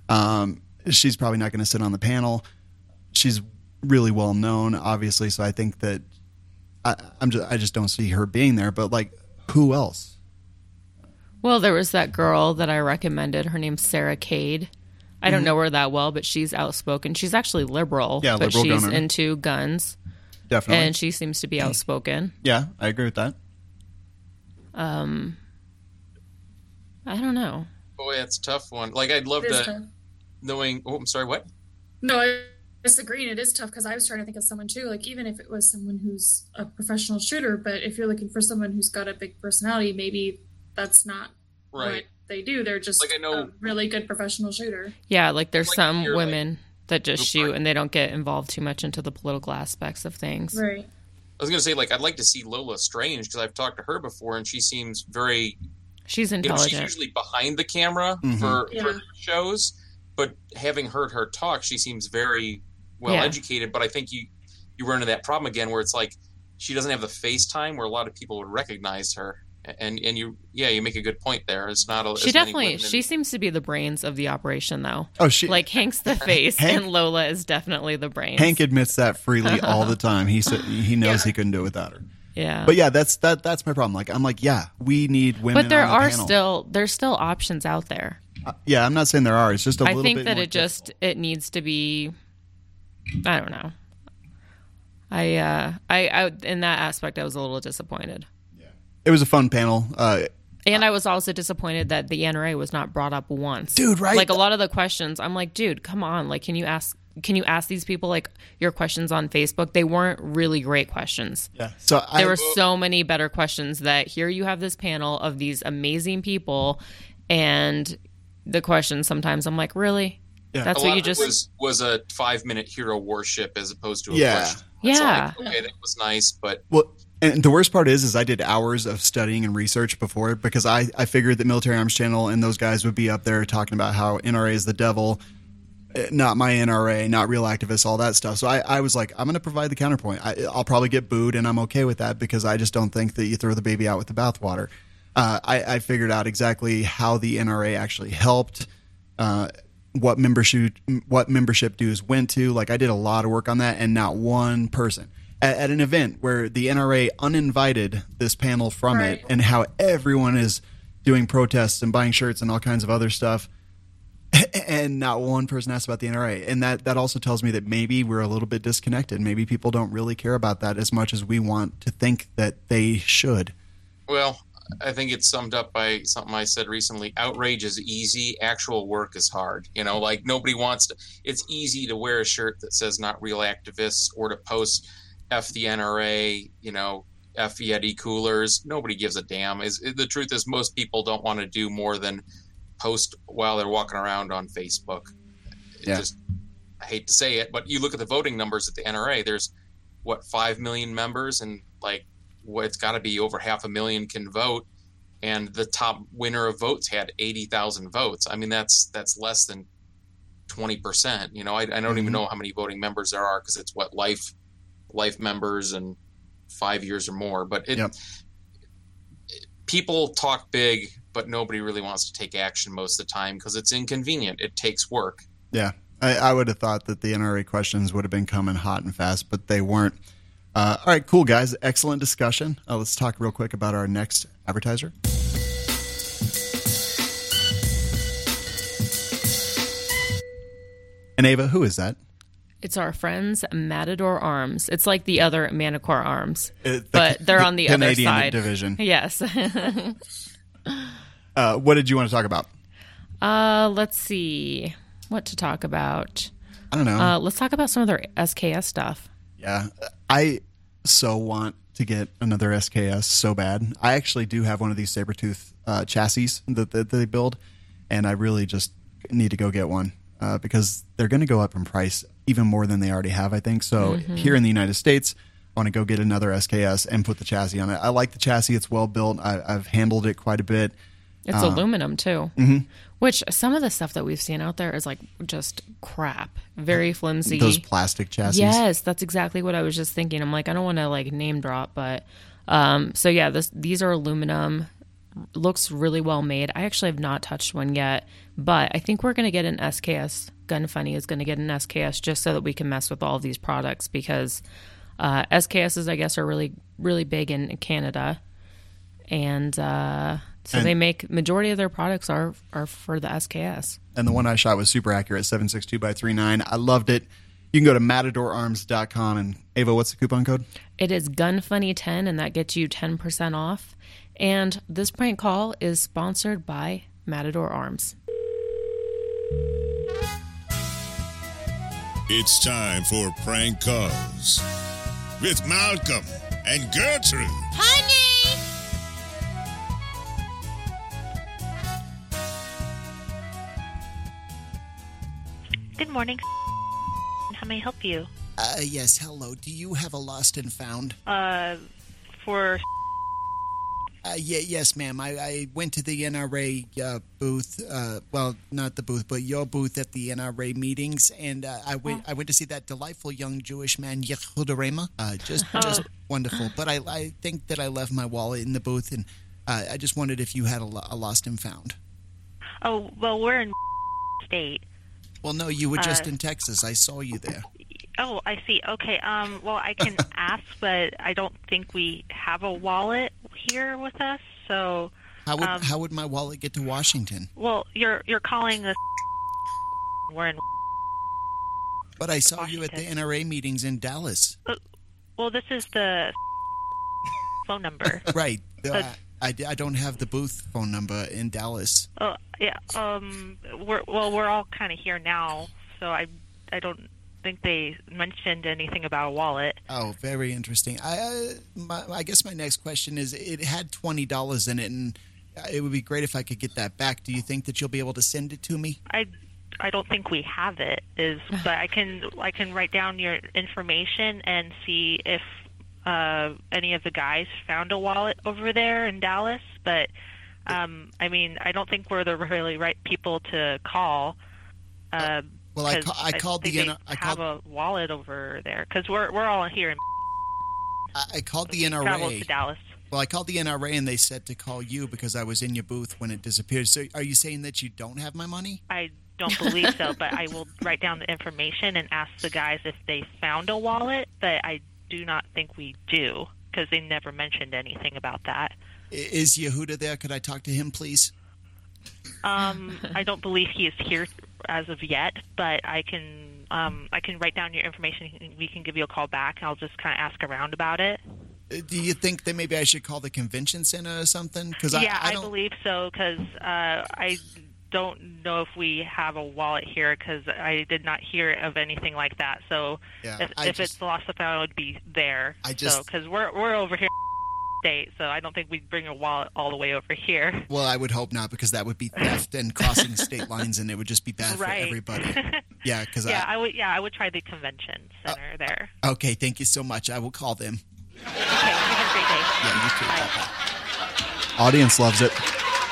Um, she's probably not going to sit on the panel. She's really well known, obviously, so I think that I, I'm just I just don't see her being there. But like, who else? Well, there was that girl that I recommended. Her name's Sarah Cade. I don't know her that well, but she's outspoken. She's actually liberal, Yeah, but liberal she's gunner. into guns, Definitely. and she seems to be outspoken. yeah, I agree with that. Um, I don't know. Boy, that's a tough one. Like, I'd love to tough. knowing. Oh, I'm sorry. What? No, I disagree. And it is tough because I was trying to think of someone too. Like even if it was someone who's a professional shooter, but if you're looking for someone who's got a big personality, maybe that's not what Right. they do. They're just Like, I know- a really good professional shooter. Yeah, like there's Like, some you're, like- women that just shoot sorry. and they don't get involved too much into the political aspects of things. Right. I was going to say, like, I'd like to see Lola Strange because I've talked to her before, and she seems very She's you know, she's usually behind the camera Mhm. for, Yeah. for shows, but having heard her talk, she seems very well Yeah. educated. But I think you you run into that problem again where it's like she doesn't have the FaceTime where a lot of people would recognize her. And and you yeah you make a good point there. It's not a, she as many definitely women in- she seems to be the brains of the operation though. Oh, she Like Hank's the face Hank- and Lola is definitely the brains. Hank admits that freely all the time. He said he knows Yeah. he couldn't do it without her. yeah. But yeah, that's that that's my problem. Like I'm like, yeah, we need women. but there on the are panel. still there's still options out there. Uh, yeah, I'm not saying there are. It's just a I little think bit that more it just it needs to be I don't know. I uh I, I in that aspect I was a little disappointed. It was a fun panel. Uh, And I was also disappointed that the NRA was not brought up once. Dude, right? Like a lot of the questions, I'm like, dude, come on. Like, can you ask can you ask these people like your questions on Facebook? They weren't really great questions. yeah. So I, There were so many better questions that here you have this panel of these amazing people and the questions sometimes I'm like, really? Yeah. That's a what lot you of just it was was a five minute hero worship as opposed to a Yeah. question. It's Yeah. like, okay, that was nice, but Well, and the worst part is, is I did hours of studying and research before because I, I figured that Military Arms Channel and those guys would be up there talking about how NRA is the devil. uh, not my NRA, not real activists, all that stuff. So I, I was like, I'm going to provide the counterpoint. I, I'll probably get booed, and I'm okay with that because I just don't think that you throw the baby out with the bathwater. Uh, I, I figured out exactly how the NRA actually helped, uh, what membership what membership dues went to. Like I did a lot of work on that, and not one person at, at an event where the NRA uninvited this panel from Right. it, and how everyone is doing protests and buying shirts and all kinds of other stuff and not one person asked about the NRA. And that, that also tells me that maybe we're a little bit disconnected. Maybe people don't really care about that as much as we want to think that they should. Well, I think it's summed up by something I said recently. Outrage is easy. Actual work is hard. You know, like nobody wants to. It's easy to wear a shirt that says "Not Real Activists" or to post "F the NRA." You know, "F Yeti coolers." Nobody gives a damn. Is the truth is most people don't want to do more than post while they're walking around on Facebook. It Yeah. Just, I hate to say it, but you look at the voting numbers at the NRA. There's what five million members, and like what it's got to be over half a million can vote and the top winner of votes had 80,000 votes i mean that's that's less than 20% you know i, I don't Mhm. even know how many voting members there are because it's what life life members and five years or more but it Yep. people talk big but nobody really wants to take action most of the time because it's inconvenient it takes work Yeah. I, I would have thought that the NRA questions would have been coming hot and fast, but they weren't. Uh, all right, cool, guys. Excellent discussion. Uh, let's talk real quick about our next advertiser. And Ava, who is that? It's our friends Matador Arms. It's like the other Manticore Arms, Uh, the- but they're on the, other Canadian side. division. Yes. Uh, what did you want to talk about? uh, let's see what to talk about. I don't know. Uh, let's talk about some of their SKS stuff. Yeah, I so want to get another SKS so bad. I actually do have one of these Sabretooth uh, chassis that, that they build, and I really just need to go get one uh, because they're going to go up in price even more than they already have, I think. So here in the United States, I want to go get another SKS and put the chassis on it. I like the chassis; it's well built. I, I've handled it quite a bit. It's aluminum too, mm-hmm. which some of the stuff that we've seen out there is like just crap, very flimsy. Those plastic chassis. Yes, that's exactly what I was just thinking. I'm like, I don't want to like name drop, but um, so yeah, this these are aluminum. Looks really well made. I actually have not touched one yet, but I think we're gonna get an SKS. Gun Funny is gonna get an SKS just so that we can mess with all of these products because uh, SKSs, I guess, are really really big in Canada, and uh, so And- they make majority of their products are are for the SKS. and the one I shot was super accurate, 762 by 39. I loved it. You can go to matadorarms.com and Ava, what's the coupon code? It is GunFunny10, and that gets you 10% off. And this prank call is sponsored by Matador Arms. It's time for prank calls with Malcolm and Gertrude. Honey! Good morning. How may I help you? Uh, yes, hello. Do you have a lost and found? Uh, for Uh, yeah, yes, ma'am. I, I went to the NRA uh, booth. Uh, well, not the booth, but your booth at the NRA meetings, and uh, I went. I went to see that delightful young Jewish man Yehuda Rema. Uh, just, just wonderful. But I, I think that I left my wallet in the booth, and uh, I just wondered if you had a, a lost and found. oh well, we're in state. Well, no, you were just in Texas. I saw you there. Oh, I see. Okay. Um. Well, I can ask, but I don't think we have a wallet here with us. So, How would um, how would my wallet get to Washington? well, you're you're calling the. We're in. But I saw you at the NRA meetings in Dallas. Well, this is the phone number. Right. Uh, But- I, I don't have the booth phone number in Dallas. Oh, yeah. Um. We're well, we're all kind of here now, so I I don't think they mentioned anything about a wallet. Oh, very interesting. I, uh, my, I guess my next question is: It had twenty dollars in it, and uh, it would be great if I could get that back. Do you think that you'll be able to send it to me? I I don't think we have it. Is but I can I can write down your information and see if uh, any of the guys found a wallet over there in Dallas. But um, I mean, I don't think we're the really right people to call. Uh, Well, I ca- I called think the N- I have called- a wallet over there because we're we're all here in I, I called the travel to NRA. Dallas. Well, I called the NRA and they said to call you because I was in your booth when it disappeared. So, are you saying that you don't have my money? I don't believe so, but I will write down the information and ask the guys if they found a wallet. But I do not think we do because they never mentioned anything about that. Is Yehuda there? Could I talk to him, please? Um, I don't believe he is here as of yet, but I can um, I can write down your information. We can give you a call back. I'll just kind of ask around about it. Uh, Do you think that maybe I should call the convention center or something? Because yeah, I, I I, don't. believe so because uh, I don't know if we have a wallet here because I did not hear of anything like that. So Yeah, if, if just- it's lost found, it would be there. I just- because we're we're over here. State, so I don't think we'd bring a wallet all the way over here. Well, I would hope not because that would be theft and crossing state lines, and it would just be bad right. for everybody. Yeah, because yeah, I. I would. Yeah, I would try the convention Uh, center there. Okay, thank you so much. I will call them. Okay, have a great day. Yeah, you too. Bye-bye. Audience loves it.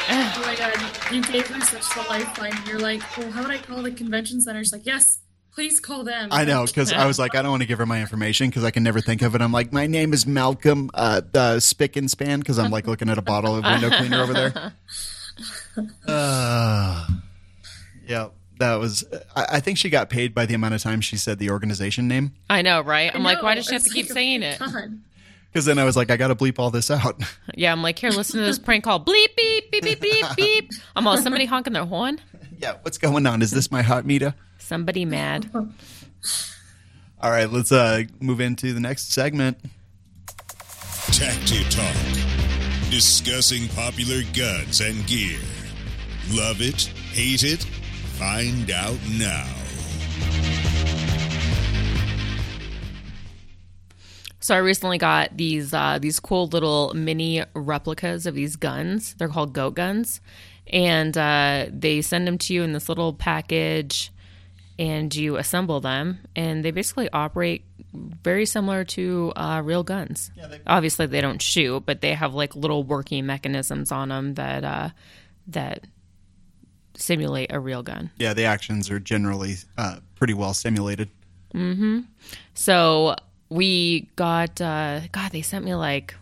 Oh my god, you gave her such the lifeline. You're like, well, how would I call the convention center? It's like, yes, please call them. I know because I was like, I don't want to give her my information because I can never think of it. I'm like, my name is Malcolm uh, uh, Spick and Span because I'm like looking at a bottle of window cleaner over there. Uh, yeah, that was. I, I think she got paid by the amount of time she said the organization name. I know, right? I'm I like, why does she have to it's keep like, saying it? my Because then I was like, I got to bleep all this out. Yeah, I'm like, here, listen to this prank call. Bleep, beep, beep, beep, beep, beep. I'm all, somebody honking their horn? yeah, what's going on? Is this my heart meter? Somebody mad. All right, let's uh, move into the next segment. Tacti Talk. Discussing popular guns and gear. Love it? Hate it? Find out now. So I recently got these uh, these cool little mini replicas of these guns. They're called goat guns, and uh, they send them to you in this little package, and you assemble them, and they basically operate very similar to uh, real guns. Obviously, they don't shoot, but they have like little working mechanisms on them that uh, that simulate a real gun. Yeah, the actions are generally uh, pretty well simulated. Mhm. So we got, uh, God, they sent me like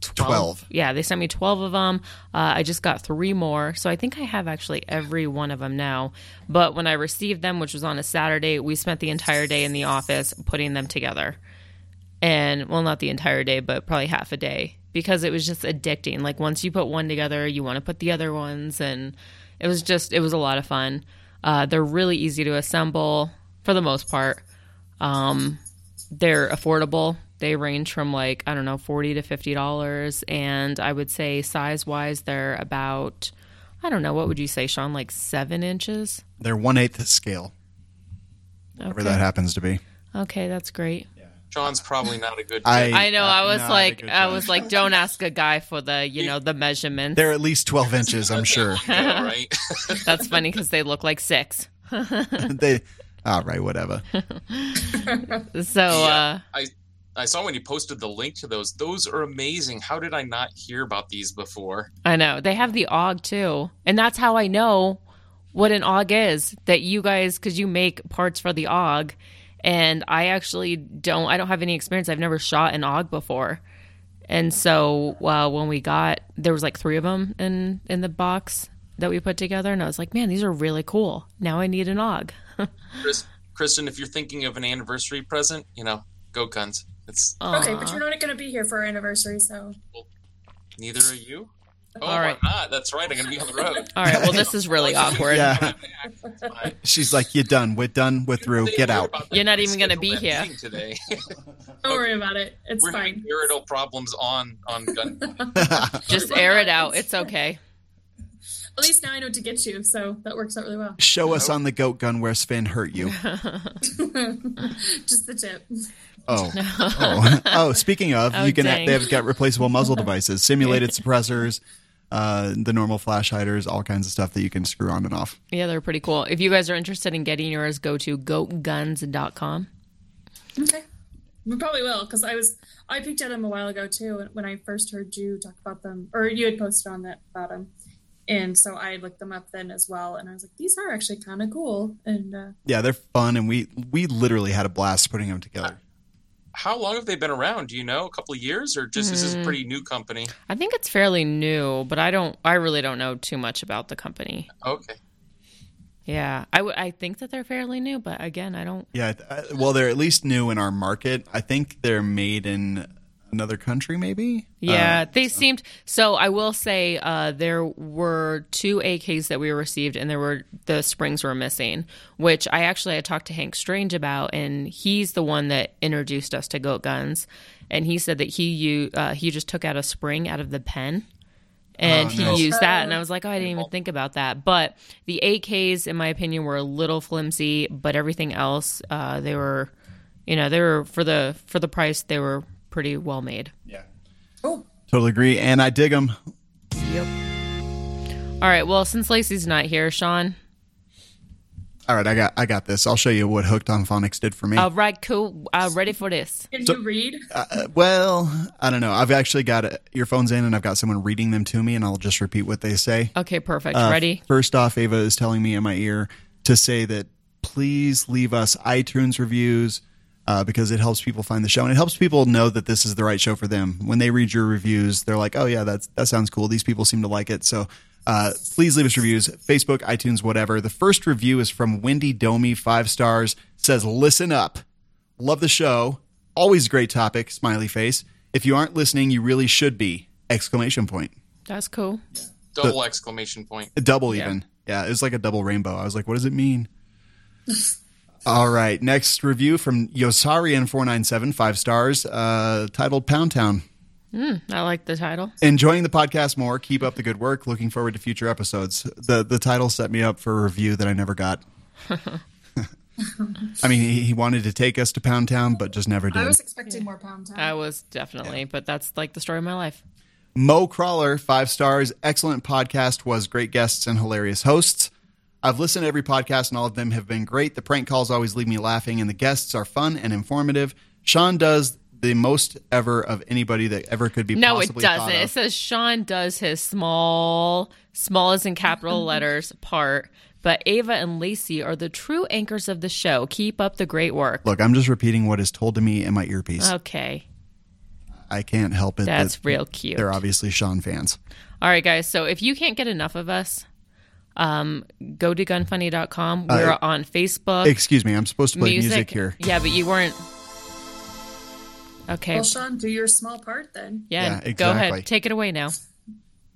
12. 12. Yeah, they sent me 12 of them. Uh, I just got three more. So I think I have actually every one of them now. But when I received them, which was on a Saturday, we spent the entire day in the office putting them together. And, well, not the entire day, but probably half a day because it was just addicting. Like, once you put one together, you want to put the other ones. And it was just, it was a lot of fun. Uh, they're really easy to assemble for the most part. Um, they're affordable. They range from like I don't know, forty to fifty dollars, and I would say size wise, they're about I don't know, what would you say, Sean? Like seven inches. They're one eighth scale, whatever Okay. that happens to be. Okay, that's great. John's probably not a good. I- I know. I was like, I was like, don't ask a guy for the you know the measurements. They're at least twelve inches, I'm sure. Yeah, right. That's funny because they look like six. they, all right, whatever. So uh, I I saw when you posted the link to those. Those are amazing. How did I not hear about these before? I know they have the AUG too, and that's how I know what an AUG is. That you guys, because you make parts for the AUG, and I actually don't. I don't have any experience. I've never shot an AUG before, and so uh, when we got there was like three of them in in the box that we put together, and I was like, man, these are really cool. Now I need an AUG. Chris, Kristen, if you're thinking of an anniversary present, you know, go guns. It's Okay, but you're not going to be here for our anniversary, so neither are you. Oh, All right. Not. Ah, that's right. I'm going to be on the road. All right. Well, this is really awkward. Yeah. She's like, you're done. We're done. We're through. Get out. You're not even gonna be here. today. don't worry about it. It's We're fine. having marital problems on on gun. Just air it out. It's okay. At least now I know to get you, so that works out really well. Show us on the goat gun where Sven hurt you. Just the tip. Oh, oh, oh. Speaking of, Oh, you can. dang. They've got replaceable muzzle devices, simulated suppressors, uh, the normal flash hiders, all kinds of stuff that you can screw on and off. Yeah, they're pretty cool. If you guys are interested in getting yours, go to goatguns.com. Okay. We probably will, because I was I peeked at them a while ago too when I first heard you talk about them, or you had posted on that about them, And so I looked them up then as well, and I was like, these are actually kind of cool. And uh, Yeah, they're fun, and we we literally had a blast putting them together. How long have they been around? Do you know? A couple of years, or just is this a hmm. pretty new company? I think it's fairly new, but I don't. I really don't know too much about the company. Okay. Yeah, I, w- I think that they're fairly new, but again, I don't. Yeah, I- well, they're at least new in our market. I think they're made in another country, maybe. Yeah, Uh, they seemed. So I will say uh, there were two AKs that we received, and there were the springs were missing, which I actually I talked to Hank Strange about, and he's the one that introduced us to goat guns, and he said that he u- uh, he just took out a spring out of the pen. And Oh, he nice. used that, and I was like, "Oh, I didn't even think about that." But the AKs, in my opinion, were a little flimsy, but everything else, uh, they were, you know, they were for the for the price, they were pretty well made. yeah, oh, totally agree, and I dig them. Yep. All right. Well, since Lacey's not here, Sean. All right, I got I got this. I'll show you what Hooked on Phonics did for me. All right, cool. Uh, ready for this? can So- you read? Uh, well, I don't know. I've actually got uh, earphones in, and I've got someone reading them to me, and I'll just repeat what they say. Okay, perfect. Uh, ready? First off, Ava is telling me in my ear to say that please leave us iTunes reviews uh, because it helps people find the show and it helps people know that this is the right show for them. When they read your reviews, they're like, "Oh yeah, that's that sounds cool. These people seem to like it." So. Uh, please leave us reviews, Facebook, iTunes, whatever. The first review is from Wendy Domi, five stars. Says, "Listen up, love the show. Always great topic." Smiley face. If you aren't listening, you really should be! Exclamation point. That's cool. Double exclamation point. Double even. Yeah, it was like a double rainbow. I was like, what does it mean? All right. Next review from Yosarian497, five stars, uh, titled Pound Town. I like the title. Enjoying the podcast more. Keep up the good work. Looking forward to future episodes. The the title set me up for a review that I never got. I mean, he, he wanted to take us to Pound Town, but just never did. I was expecting more pound time. I was definitely, but that's like the story of my life. Mo Crawler, five stars. Excellent podcast. Was great guests and hilarious hosts. I've listened to every podcast and all of them have been great. The prank calls always leave me laughing and the guests are fun and informative. Sean does the most ever of anybody that ever could be No, it doesn't. It says Sean does his small, small as in capital letters part, but Ava and Lacey are the true anchors of the show. Keep up the great work. Look, I'm just repeating what is told to me in my earpiece. Okay, I can't help it. that's that real cute. They're obviously Sean fans. All right, guys. So if you can't get enough of us, um, go to gunfunny.com. We're Uh, on Facebook. Excuse me, I'm supposed to play music, here. Yeah, but you weren't. Okay. Well, Sean, do your small part then. yeah, Yeah, go ahead. Take it away now.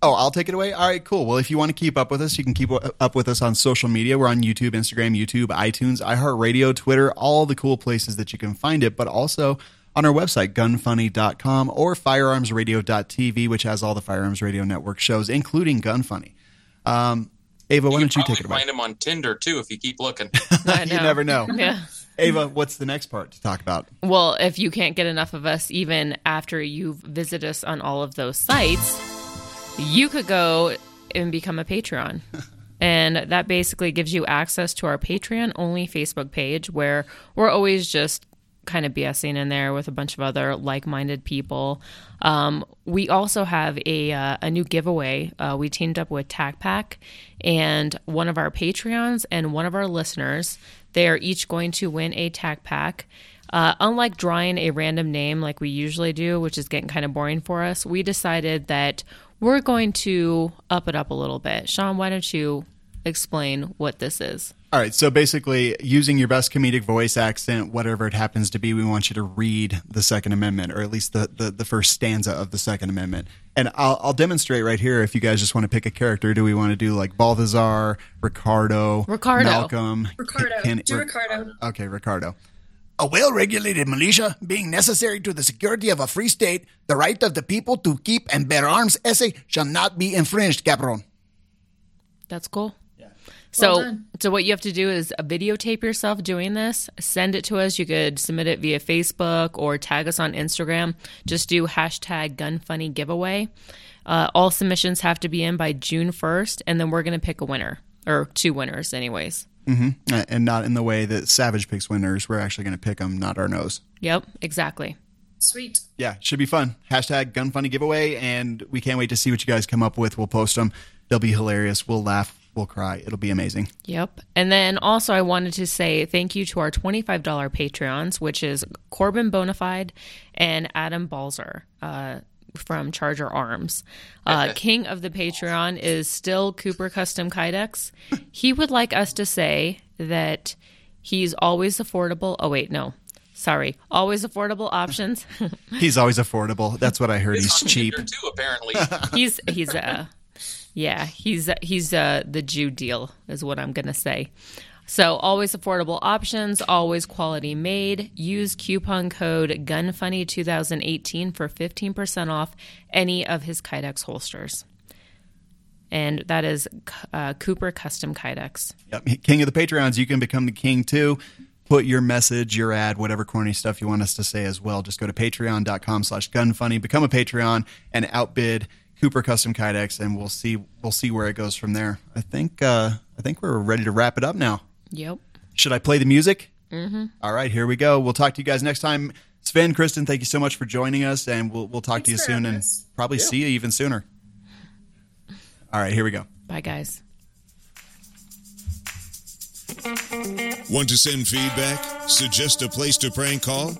Oh, I'll take it away. All right, cool. Well, if you want to keep up with us, you can keep up with us on social media. We're on YouTube, Instagram, YouTube, iTunes, iHeartRadio, Twitter, all the cool places that you can find it, but also on our website, gunfunny.com or firearmsradio.tv, which has all the Firearms Radio Network shows, including Gun Funny. Um, Ava, why you don't you take it probably away? find him on Tinder too if you keep looking. I you never know. Yeah. Ava, what's the next part to talk about? Well, if you can't get enough of us, even after you visit us on all of those sites, you could go and become a Patreon. and that basically gives you access to our Patreon only Facebook page where we're always just kind of BSing in there with a bunch of other like minded people. Um, we also have a, uh, a new giveaway. Uh, we teamed up with Tac Pack and one of our Patreons and one of our listeners. They are each going to win a Tac Pack. Uh, unlike drawing a random name like we usually do, which is getting kind of boring for us, we decided that we're going to up it up a little bit. Sean, why don't you explain what this is? All right, so basically, using your best comedic voice accent, whatever it happens to be, we want you to read the Second Amendment, or at least the, the, the first stanza of the Second Amendment. And I'll, I'll demonstrate right here if you guys just want to pick a character. Do we want to do like Balthazar, Ricardo, Ricardo. Malcolm, Ricardo. Ken- do Ric- Ricardo. Okay, Ricardo. A well regulated militia being necessary to the security of a free state, the right of the people to keep and bear arms, esse shall not be infringed, Capron. That's cool. So, Well so what you have to do is uh, videotape yourself doing this. Send it to us. You could submit it via Facebook or tag us on Instagram. Just do hashtag Gunfunny Giveaway. Uh, all submissions have to be in by June first, and then we're gonna pick a winner or two winners, anyways. Uh, And not in the way that Savage picks winners. We're actually going to pick them, not our nose. Yep, exactly. Sweet. yeah, should be fun. Hashtag gun funny giveaway, and we can't wait to see what you guys come up with. We'll post them. They'll be hilarious. We'll laugh. We'll cry. It'll be amazing. Yep. And then also, I wanted to say thank you to our $25 Patreons, which is Corbin Bonafide and Adam Balzer uh, from Charger Arms. Uh, King of the Patreon is still Cooper Custom Kydex. He would like us to say that he's always affordable. Oh, wait, no. Sorry. Always affordable options. He's always affordable. That's what I heard. He's on cheap. Tinder too, apparently. he's he's uh yeah he's he's uh the Jew deal is what I'm gonna say. So always affordable options, always quality made. Use coupon code GunFunny2018 for 15% off any of his Kydex holsters. And that is uh, Cooper Custom Kydex. Yep. King of the Patreons, you can become the king too. Put your message, your ad, whatever corny stuff you want us to say as well. Just go to patreon.com slash gunfunny, become a Patreon, and outbid Cooper Custom Kydex, and we'll see we'll see where it goes from there. I think uh, I think we're ready to wrap it up now. Yep. Should I play the music? Mm-hmm. All right, here we go. We'll talk to you guys next time. Sven, Kristen, thank you so much for joining us, and we'll we'll talk to you soon, and us. probably see you even sooner. All right, here we go. Bye, guys. Want to send feedback? Suggest a place to prank call?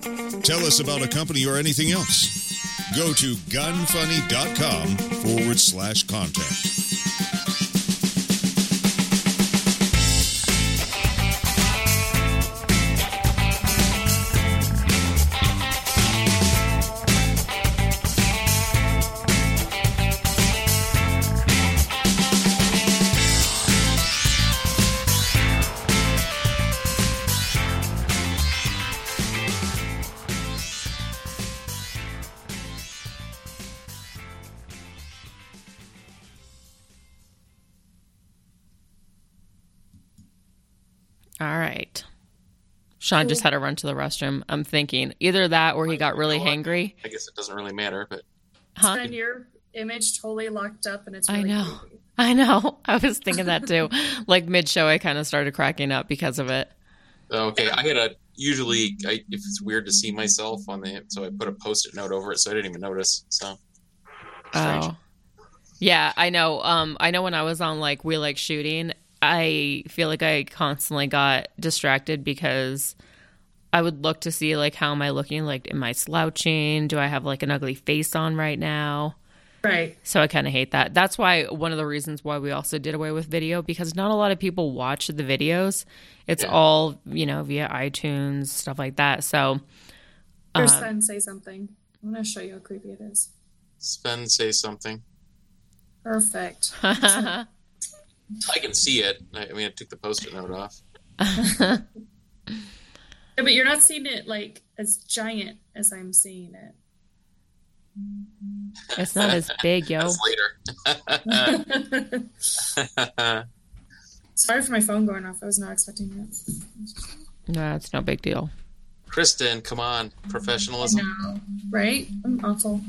Tell us about a company or anything else? Go to gunfunny.com forward slash contact. Sean just had to run to the restroom. I'm thinking either that or he got really hangry. I guess it doesn't really matter, but Huh? And your image totally locked up, and it's I know. creepy. I know. I was thinking that too. like mid show, I kind of started cracking up because of it. okay. I had a usually I, if it's weird to see myself on the so I put a post-it note over it, so I didn't even notice. So strange. Oh. Yeah, I know. Um, I know when I was on like We Like Shooting, I feel like I constantly got distracted because I would look to see like how am I looking? Like, am I slouching? Do I have like an ugly face on right now? Right. So I kind of hate that. That's why one of the reasons why we also did away with video because not a lot of people watch the videos. It's Yeah. all you know via iTunes stuff like that. So Here's Uh, Sven say something. I'm going to show you how creepy it is. Sven say something. Perfect. I can see it. I I mean, I took the post-it note off. Yeah, but you're not seeing it like as giant as I'm seeing it. it's not as big, yo. That's later. Sorry for my phone going off. I was not expecting that. No, it's no big deal. Kristen, come on, I professionalism. know, right? I'm awful.